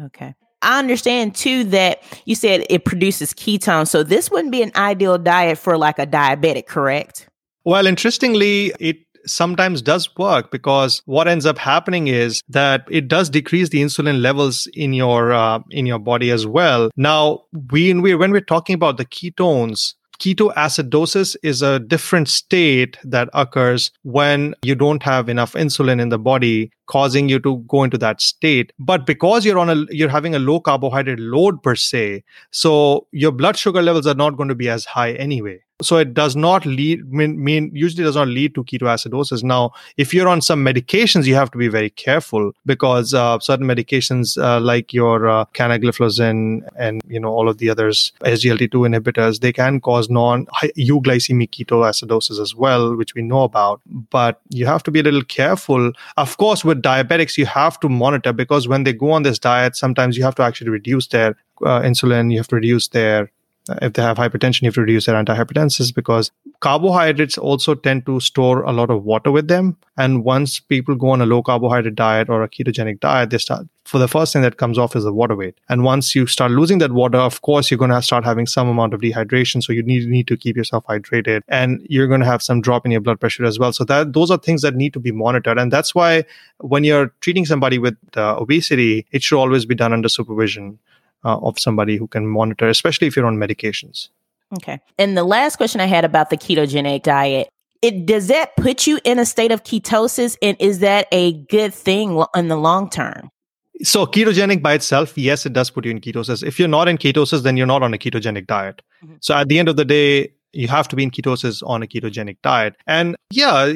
Okay. I understand too that you said it produces ketones. So this wouldn't be an ideal diet for like a diabetic, correct? Well, interestingly, it sometimes does work because what ends up happening is that it does decrease the insulin levels in your uh, in your body as well. Now, we, we when we're talking about the ketones, ketoacidosis is a different state that occurs when you don't have enough insulin in the body causing you to go into that state. But because you're on a you're having a low carbohydrate load per se so your blood sugar levels are not going to be as high anyway so it does not lead mean, mean usually does not lead to ketoacidosis. Now if you're on some medications you have to be very careful because uh, certain medications uh, like your uh, canagliflozin and you know all of the others sglt2 inhibitors they can cause non euglycemic ketoacidosis as well which we know about. But you have to be a little careful. Of course with diabetics you have to monitor because when they go on this diet sometimes you have to actually reduce their uh, insulin you have to reduce their if they have hypertension, you have to reduce their antihypertensives because carbohydrates also tend to store a lot of water with them. And once people go on a low carbohydrate diet or a ketogenic diet, they start for the first thing that comes off is the water weight. And once you start losing that water, of course, you're going to start having some amount of dehydration. So you need, need to keep yourself hydrated and you're going to have some drop in your blood pressure as well. So that those are things that need to be monitored. And that's why when you're treating somebody with uh, obesity, it should always be done under supervision uh, of somebody who can monitor, especially if you're on medications. Okay. And the last question I had about the ketogenic diet, it does that put you in a state of ketosis and is that a good thing in the long term? So ketogenic by itself, yes, it does put you in ketosis. If you're not in ketosis, then you're not on a ketogenic diet. Mm-hmm. So at the end of the day, you have to be in ketosis on a ketogenic diet. And yeah,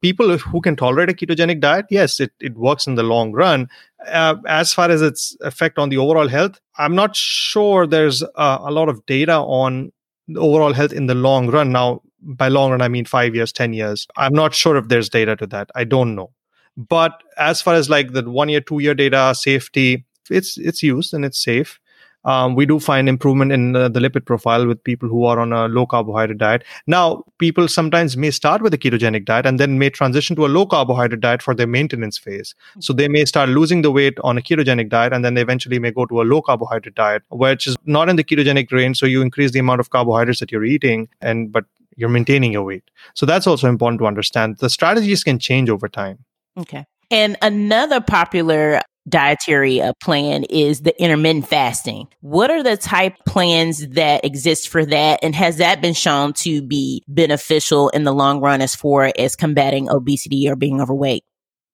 people who can tolerate a ketogenic diet, yes, it, it works in the long run. Uh, as far as its effect on the overall health, I'm not sure there's uh, a lot of data on the overall health in the long run. Now, by long run, I mean five years, 10 years. I'm not sure if there's data to that. I don't know. But as far as like the one year, two year data, safety, it's it's used and it's safe um, we do find improvement in uh, the lipid profile with people who are on a low carbohydrate diet. Now, people sometimes may start with a ketogenic diet and then may transition to a low carbohydrate diet for their maintenance phase. Hmm. So they may start losing the weight on a ketogenic diet and then they eventually may go to a low carbohydrate diet, which is not in the ketogenic range. So you increase the amount of carbohydrates that you're eating, and but you're maintaining your weight. So that's also important to understand. The strategies can change over time. Okay. And another popular dietary uh, plan is the intermittent fasting. What are the type plans that exist for that? And has that been shown to be beneficial in the long run as far as combating obesity or being overweight?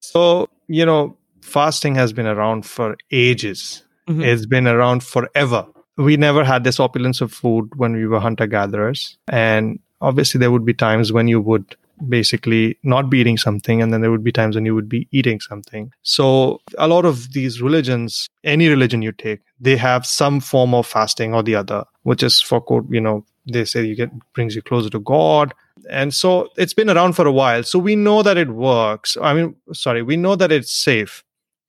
So, you know, fasting has been around for ages. Mm-hmm. It's been around forever. We never had this opulence of food when we were hunter gatherers. And obviously, there would be times when you would basically not be eating something and then there would be times when you would be eating something. So a lot of these religions any religion you take they have some form of fasting or the other which is for quote you know they say you get brings you closer to god. And so it's been around for a while. So we know that it works. I mean sorry we know that it's safe.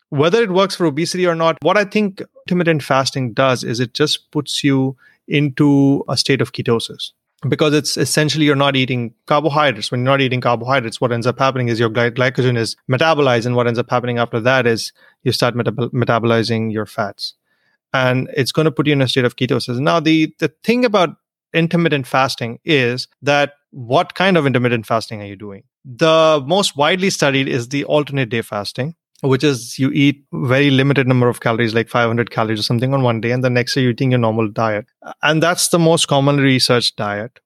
Whether it works for obesity or not what i think intermittent fasting does is it just puts you into a state of ketosis because it's essentially you're not eating carbohydrates. When you're not eating carbohydrates, what ends up happening is your gly- glycogen is metabolized, and what ends up happening after that is you start metab- metabolizing your fats, and it's going to put you in a state of ketosis. Now, the the thing about intermittent fasting is that what kind of intermittent fasting are you doing? The most widely studied is the alternate day fasting, which is you eat very limited number of calories like 500 calories or something on one day and the next day you're eating your normal diet and that's the most commonly researched diet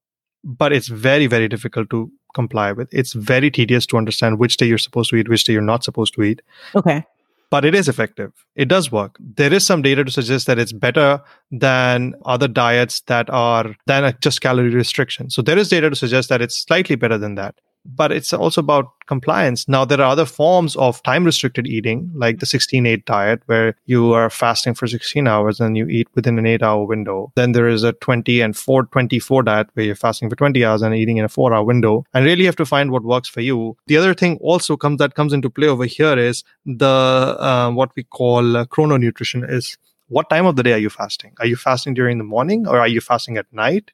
but it's very very difficult to comply with. It's very tedious to understand which day you're supposed to eat, which day you're not supposed to eat. Okay. But it is effective. It does work. There is some data to suggest that it's better than other diets that are than just calorie restriction. So there is data to suggest that it's slightly better than that but it's also about compliance. Now, there are other forms of time restricted eating, like the 16 8 diet, where you are fasting for 16 hours and you eat within an eight hour window. Then there is a 20 and 4 24 diet, where you're fasting for 20 hours and eating in a four hour window. And really have to find what works for you. The other thing also comes that comes into play over here is the uh, what we call uh, chrononutrition is what time of the day are you fasting? Are you fasting during the morning or are you fasting at night?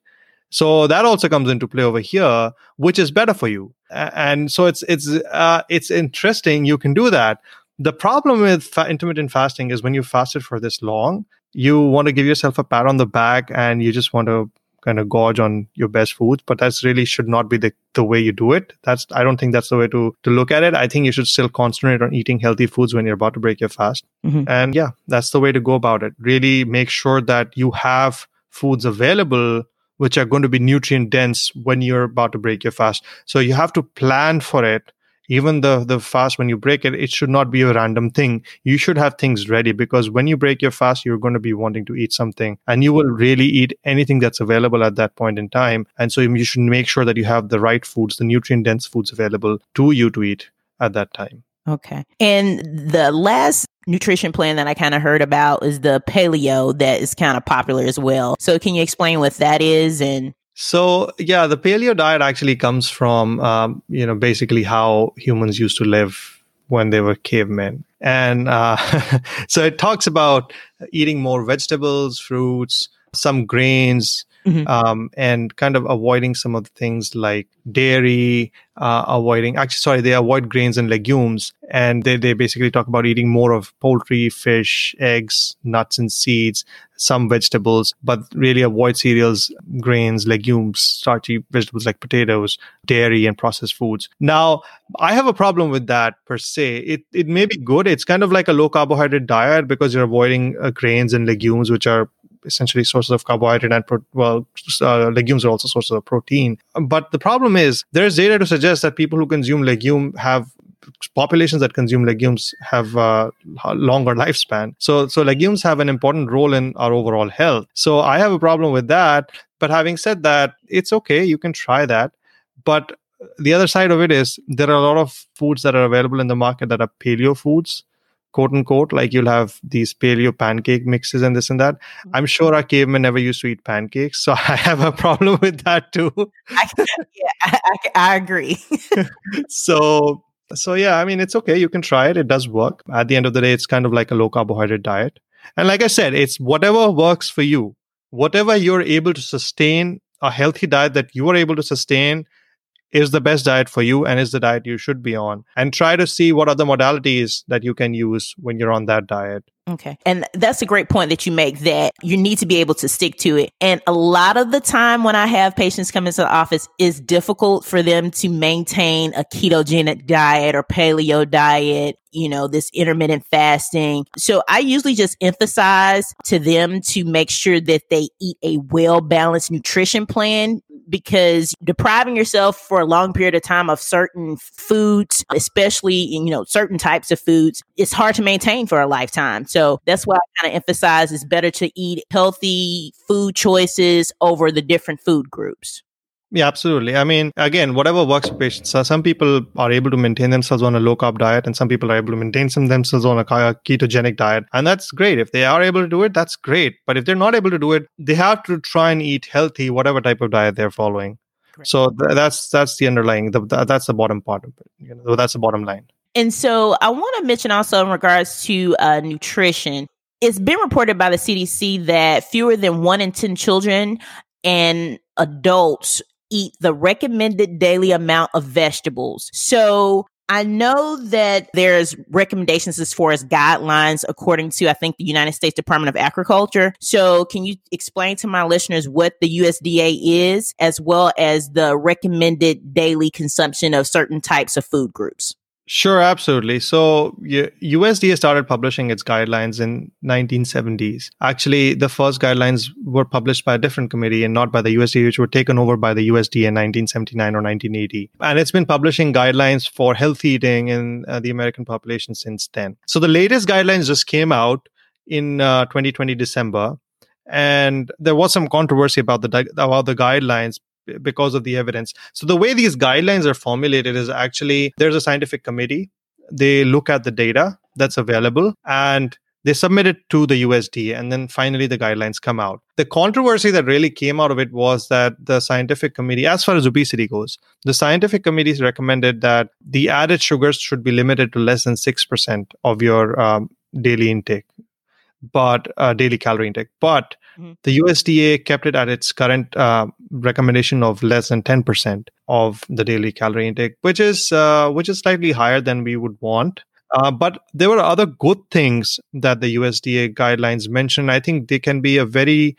So that also comes into play over here, which is better for you. And so it's it's uh, it's interesting. You can do that. The problem with fa- intermittent fasting is when you fasted for this long, you want to give yourself a pat on the back and you just want to kind of gorge on your best foods but that's really should not be the, the way you do it that's i don't think that's the way to to look at it i think you should still concentrate on eating healthy foods when you're about to break your fast mm-hmm. and yeah that's the way to go about it really make sure that you have foods available which are going to be nutrient dense when you're about to break your fast. So you have to plan for it. Even the, the fast, when you break it, it should not be a random thing. You should have things ready because when you break your fast, you're going to be wanting to eat something and you will really eat anything that's available at that point in time. And so you should make sure that you have the right foods, the nutrient dense foods available to you to eat at that time. Okay. And the last nutrition plan that I kind of heard about is the paleo that is kind of popular as well. So can you explain what that is and so yeah, the paleo diet actually comes from um, you know basically how humans used to live when they were cavemen, and uh, so it talks about eating more vegetables, fruits, some grains, mm-hmm. um, and kind of avoiding some of the things like dairy, uh, avoiding actually sorry they avoid grains and legumes, and they they basically talk about eating more of poultry, fish, eggs, nuts and seeds, some vegetables, but really avoid cereals, grains, legumes, starchy vegetables like potatoes, dairy, and processed foods. Now, I have a problem with that per se. It it may be good. It's kind of like a low carbohydrate diet because you're avoiding uh, grains and legumes, which are essentially sources of carbohydrate and pro- well uh, legumes are also sources of protein. But the problem is there's data to suggest that people who consume legume have populations that consume legumes have a longer lifespan. So so legumes have an important role in our overall health. So i have a problem with that. But having said that it's okay you can try that. But the other side of it is there are a lot of foods that are available in the market that are paleo foods quote unquote. Like you'll have these paleo pancake mixes and this and that. Mm-hmm. I'm sure our cavemen never used to eat pancakes, so I have a problem with that too. I, yeah, I, I agree. so so yeah, I mean it's okay. You can try it. It does work. At the end of the day, it's kind of like a low carbohydrate diet. And like I said, it's whatever works for you. Whatever you're able to sustain, a healthy diet that you are able to sustain is the best diet for you and is the diet you should be on and try to see what other modalities that you can use when you're on that diet Okay. And that's a great point that you make that you need to be able to stick to it. And a lot of the time when I have patients come into the office, it's difficult for them to maintain a ketogenic diet or paleo diet, you know, this intermittent fasting. So I usually just emphasize to them to make sure that they eat a well balanced nutrition plan because depriving yourself for a long period of time of certain foods, especially, you know, certain types of foods, it's hard to maintain for a lifetime. So that's why I kind of emphasize it's better to eat healthy food choices over the different food groups. Yeah, absolutely. I mean, again, whatever works for patients. So some people are able to maintain themselves on a low carb diet, and some people are able to maintain some themselves on a ketogenic diet, and that's great. If they are able to do it, that's great. But if they're not able to do it, they have to try and eat healthy, whatever type of diet they're following. So th- that's that's the underlying. The, that's the bottom part of it. You know, that's the bottom line. And so I want to mention also in regards to uh, nutrition, it's been reported by the CDC that fewer than one in 10 children and adults eat the recommended daily amount of vegetables. So I know that there's recommendations as far as guidelines according to, I think, the United States Department of Agriculture. So can you explain to my listeners what the USDA is, as well as the recommended daily consumption of certain types of food groups? Sure, absolutely. So USDA started publishing its guidelines in 1970s. Actually, the first guidelines were published by a different committee and not by the USDA, which were taken over by the USDA in 1979 or 1980. And it's been publishing guidelines for health eating in uh, the American population since then. So the latest guidelines just came out in uh, 2020 December, and there was some controversy about the about the guidelines because of the evidence. So the way these guidelines are formulated is actually there's a scientific committee. They look at the data that's available and they submit it to the USDA and then finally the guidelines come out. The controversy that really came out of it was that the scientific committee, as far as obesity goes, the scientific committees recommended that the added sugars should be limited to less than 6% of your um, daily intake but uh, daily calorie intake. But mm-hmm. the USDA kept it at its current uh, recommendation of less than 10% of the daily calorie intake, which is uh, which is slightly higher than we would want. Uh, but there were other good things that the USDA guidelines mentioned. I think they can be a very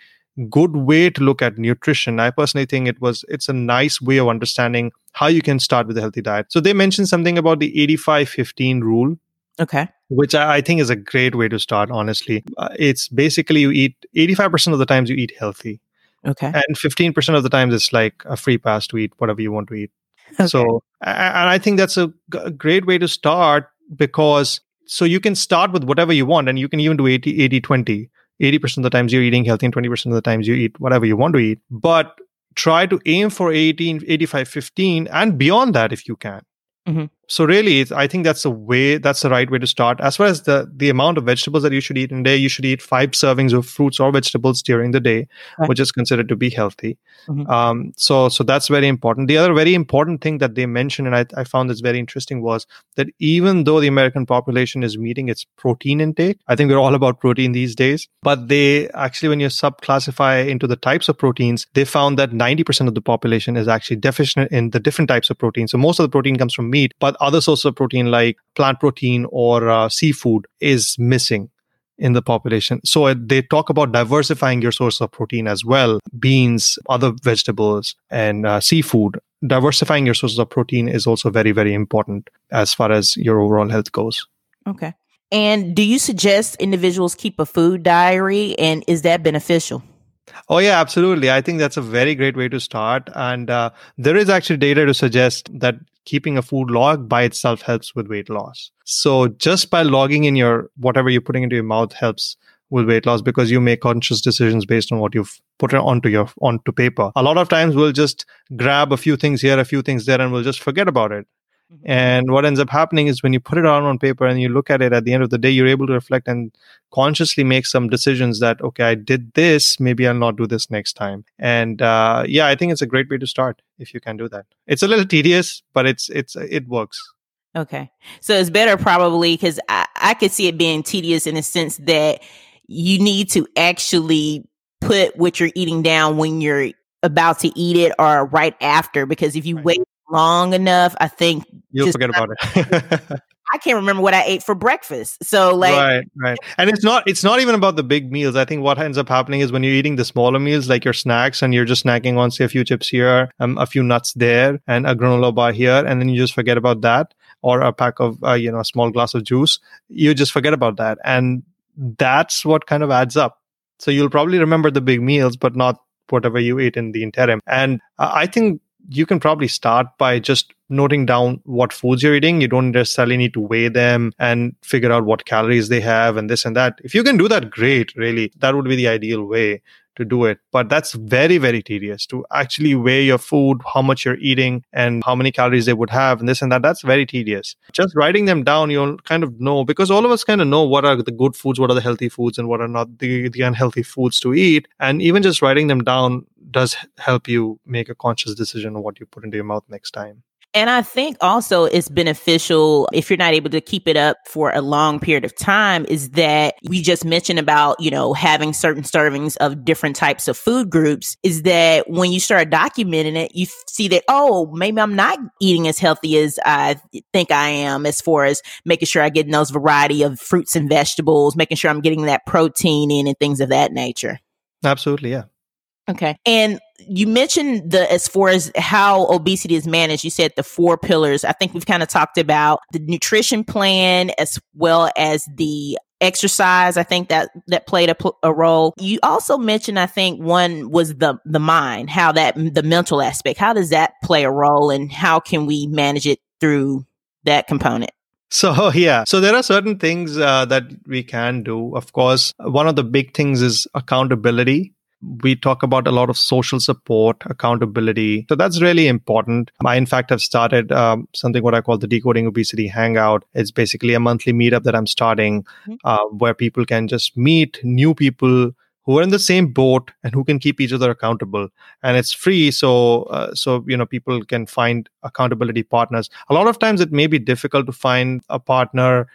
good way to look at nutrition. I personally think it was it's a nice way of understanding how you can start with a healthy diet. So they mentioned something about the 85-15 rule. Okay which I think is a great way to start, honestly. Uh, it's basically you eat 85% of the times you eat healthy. Okay. And 15% of the times it's like a free pass to eat whatever you want to eat. Okay. So, and I think that's a great way to start because so you can start with whatever you want and you can even do 80, 80, 20. 80% of the times you're eating healthy and 20% of the times you eat whatever you want to eat. But try to aim for 18, 85, 15 and beyond that if you can. Mm-hmm. So really, I think that's the way. That's the right way to start. As far as the the amount of vegetables that you should eat in a day, you should eat five servings of fruits or vegetables during the day, right. which is considered to be healthy. Mm-hmm. Um, so so that's very important. The other very important thing that they mentioned, and I, I found this very interesting, was that even though the American population is meeting its protein intake, I think we're all about protein these days. But they actually, when you subclassify into the types of proteins, they found that ninety percent of the population is actually deficient in the different types of protein. So most of the protein comes from meat, but other sources of protein like plant protein or uh, seafood is missing in the population. So uh, they talk about diversifying your source of protein as well beans, other vegetables, and uh, seafood. Diversifying your sources of protein is also very, very important as far as your overall health goes. Okay. And do you suggest individuals keep a food diary and is that beneficial? Oh, yeah, absolutely. I think that's a very great way to start. And uh, there is actually data to suggest that keeping a food log by itself helps with weight loss. So just by logging in your whatever you're putting into your mouth helps with weight loss because you make conscious decisions based on what you've put onto your onto paper. A lot of times we'll just grab a few things here, a few things there, and we'll just forget about it. Mm-hmm. And what ends up happening is when you put it out on paper and you look at it at the end of the day, you're able to reflect and consciously make some decisions that, okay, I did this, maybe I'll not do this next time. And uh, yeah, I think it's a great way to start if you can do that. It's a little tedious, but it's it's it works. Okay, so it's better probably because I, I could see it being tedious in the sense that you need to actually put what you're eating down when you're about to eat it or right after because if you right. wait long enough, I think you'll forget about it. I can't remember what I ate for breakfast. So like Right, right. And it's not it's not even about the big meals. I think what ends up happening is when you're eating the smaller meals like your snacks and you're just snacking on say a few chips here, um, a few nuts there and a granola bar here and then you just forget about that or a pack of uh, you know a small glass of juice, you just forget about that and that's what kind of adds up. So you'll probably remember the big meals but not whatever you ate in the interim. And uh, I think you can probably start by just noting down what foods you're eating. You don't necessarily need to weigh them and figure out what calories they have and this and that. If you can do that, great, really. That would be the ideal way to do it. But that's very, very tedious to actually weigh your food, how much you're eating, and how many calories they would have, and this and that. That's very tedious. Just writing them down, you'll kind of know because all of us kind of know what are the good foods, what are the healthy foods, and what are not the, the unhealthy foods to eat. And even just writing them down does help you make a conscious decision on what you put into your mouth next time. And I think also it's beneficial if you're not able to keep it up for a long period of time is that we just mentioned about, you know, having certain servings of different types of food groups is that when you start documenting it, you see that, oh, maybe I'm not eating as healthy as I think I am as far as making sure I get in those variety of fruits and vegetables, making sure I'm getting that protein in and things of that nature. Absolutely. Yeah. Okay. And you mentioned the as far as how obesity is managed you said the four pillars. I think we've kind of talked about the nutrition plan as well as the exercise. I think that that played a, a role. You also mentioned i think one was the the mind how that the mental aspect. How does that play a role and how can we manage it through that component? So yeah, so there are certain things uh, that we can do. Of course, one of the big things is accountability we talk about a lot of social support, accountability. So that's really important. I, in fact, have started um, something what I call the Decoding Obesity Hangout. It's basically a monthly meetup that I'm starting mm-hmm. uh, where people can just meet new people who are in the same boat and who can keep each other accountable and it's free so uh, so you know people can find accountability partners a lot of times it may be difficult to find a partner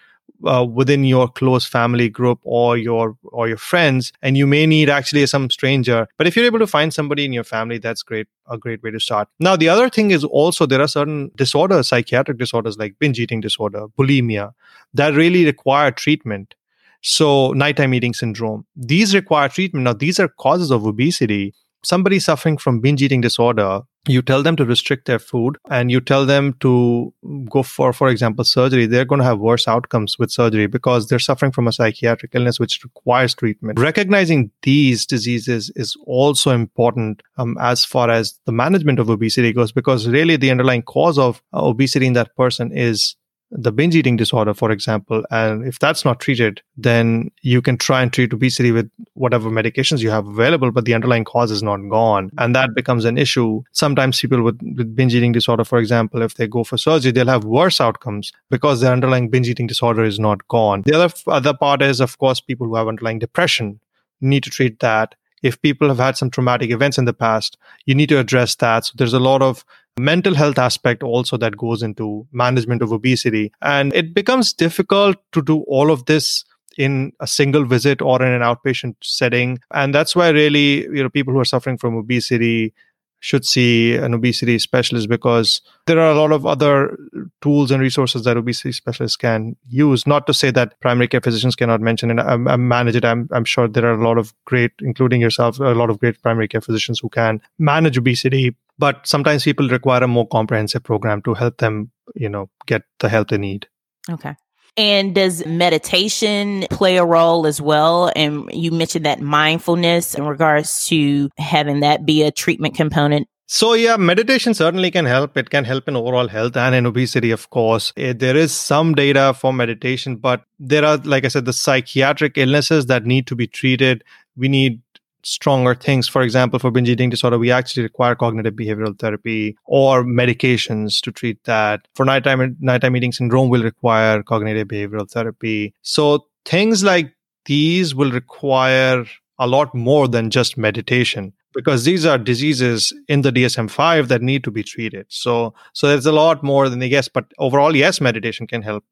uh, within your close family group or your or your friends and you may need actually some stranger. But if you're able to find somebody in your family that's great a great way to start. Now the other thing is also there are certain disorders psychiatric disorders like binge eating disorder bulimia that really require treatment. So nighttime eating syndrome. These require treatment. Now these are causes of obesity somebody suffering from binge eating disorder you tell them to restrict their food and you tell them to go for for example surgery they're going to have worse outcomes with surgery because they're suffering from a psychiatric illness which requires treatment. Recognizing these diseases is also important um, as far as the management of obesity goes because really the underlying cause of uh, obesity in that person is the binge eating disorder, for example, and if that's not treated, then you can try and treat obesity with whatever medications you have available, but the underlying cause is not gone. And that becomes an issue. Sometimes people with, with binge eating disorder, for example, if they go for surgery, they'll have worse outcomes because their underlying binge eating disorder is not gone. The other, other part is, of course, people who have underlying depression need to treat that if people have had some traumatic events in the past you need to address that so there's a lot of mental health aspect also that goes into management of obesity. And it becomes difficult to do all of this in a single visit or in an outpatient setting. And that's why really, you know, people who are suffering from obesity should see an obesity specialist because there are a lot of other tools and resources that obesity specialists can use. Not to say that primary care physicians cannot mention and manage it. I'm, I'm sure there are a lot of great, including yourself, a lot of great primary care physicians who can manage obesity. But sometimes people require a more comprehensive program to help them, you know, get the help they need. Okay. And does meditation play a role as well? And you mentioned that mindfulness in regards to having that be a treatment component. So, yeah, meditation certainly can help. It can help in overall health and in obesity, of course. Eh, there is some data for meditation, but there are, like I said, the psychiatric illnesses that need to be treated. We need stronger things. For example, for binge eating disorder, we actually require cognitive behavioral therapy or medications to treat that. For nighttime nighttime eating syndrome, will require cognitive behavioral therapy. So things like these will require a lot more than just meditation because these are diseases in the DSM-5 that need to be treated. So so there's a lot more than they guess. But overall, yes, meditation can help.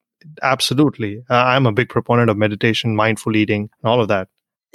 Absolutely. Uh, I'm a big proponent of meditation, mindful eating, and all of that.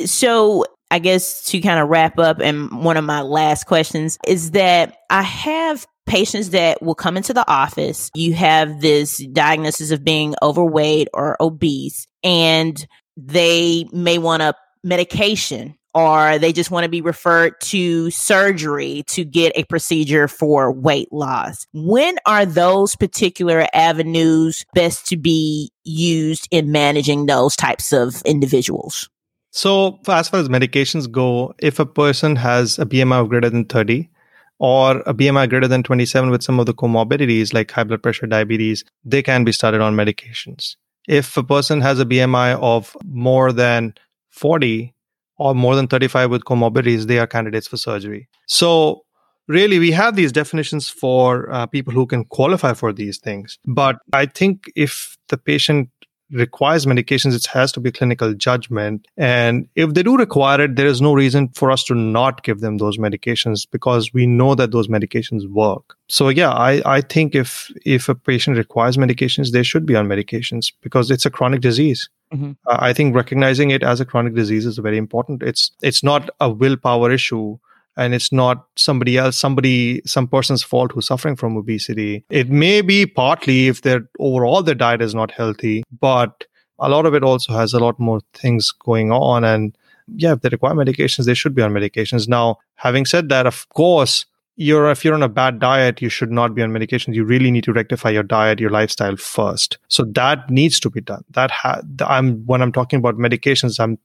So I guess to kind of wrap up, and one of my last questions is that I have patients that will come into the office. You have this diagnosis of being overweight or obese, and they may want a medication or they just want to be referred to surgery to get a procedure for weight loss. When are those particular avenues best to be used in managing those types of individuals? So, as far as medications go, if a person has a BMI of greater than 30 or a BMI greater than 27 with some of the comorbidities like high blood pressure, diabetes, they can be started on medications. If a person has a BMI of more than 40 or more than 35 with comorbidities, they are candidates for surgery. So, really, we have these definitions for uh, people who can qualify for these things. But I think if the patient requires medications, it has to be clinical judgment. And if they do require it, there is no reason for us to not give them those medications because we know that those medications work. So yeah, I, I think if if a patient requires medications, they should be on medications because it's a chronic disease. Mm-hmm. Uh, I think recognizing it as a chronic disease is very important. It's it's not a willpower issue and it's not somebody else somebody some person's fault who's suffering from obesity it may be partly if their overall their diet is not healthy but a lot of it also has a lot more things going on and yeah, if they require medications, they should be on medications. Now, having said that, of course, you're if you're on a bad diet you should not be on medications. You really need to rectify your diet your lifestyle first. So that needs to be done. That ha- i'm when i'm talking about medications i'm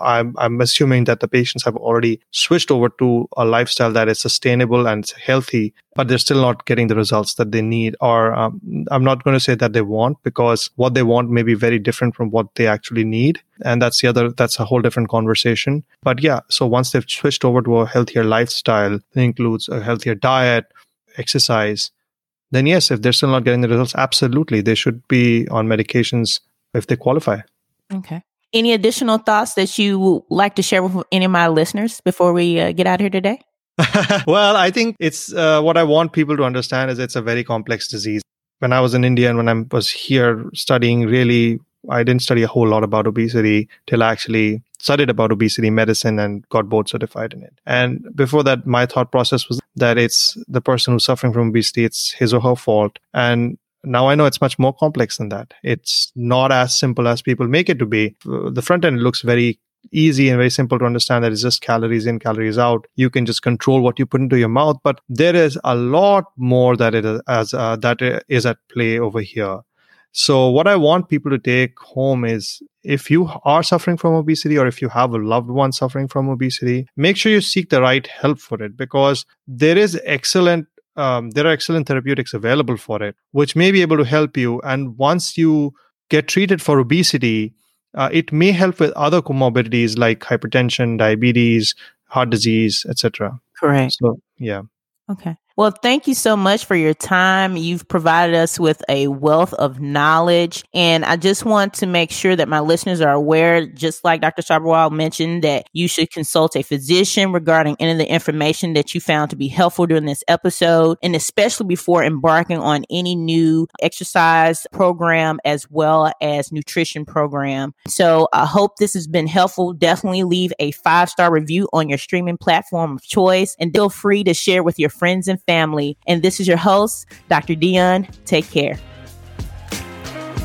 i'm i'm assuming that the patients have already switched over to a lifestyle that is sustainable and healthy but they're still not getting the results that they need. Or um, I'm not going to say that they want because what they want may be very different from what they actually need. And that's the other, that's a whole different conversation. But yeah, so once they've switched over to a healthier lifestyle that includes a healthier diet, exercise, then yes, if they're still not getting the results, absolutely, they should be on medications if they qualify. Okay. Any additional thoughts that you would like to share with any of my listeners before we uh, get out here today? well, I think it's uh, what I want people to understand is it's a very complex disease. When I was in India and when I was here studying, really, I didn't study a whole lot about obesity till I actually studied about obesity medicine and got board certified in it. And before that, my thought process was that it's the person who's suffering from obesity, it's his or her fault. And now I know it's much more complex than that. It's not as simple as people make it to be. The front end looks very easy and very simple to understand that it's just calories in, calories out. You can just control what you put into your mouth, but there is a lot more that it is as uh, that is at play over here. So what I want people to take home is if you are suffering from obesity or if you have a loved one suffering from obesity, make sure you seek the right help for it because there is excellent um, there are excellent therapeutics available for it, which may be able to help you. And once you get treated for obesity, uh, it may help with other comorbidities like hypertension, diabetes, heart disease, etc. Correct. So, yeah. Okay. Well, thank you so much for your time. You've provided us with a wealth of knowledge. And I just want to make sure that my listeners are aware, just like Dr. Sabharwal mentioned, that you should consult a physician regarding any of the information that you found to be helpful during this episode, and especially before embarking on any new exercise program as well as nutrition program. So I hope this has been helpful. Definitely leave a five star review on your streaming platform of choice and feel free to share with your friends and family. And this is your host, Dr. Dion. Take care.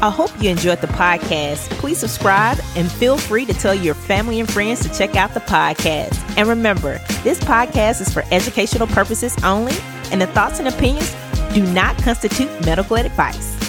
I hope you enjoyed the podcast. Please subscribe and feel free to tell your family and friends to check out the podcast. And remember, this podcast is for educational purposes only, and the thoughts and opinions do not constitute medical advice.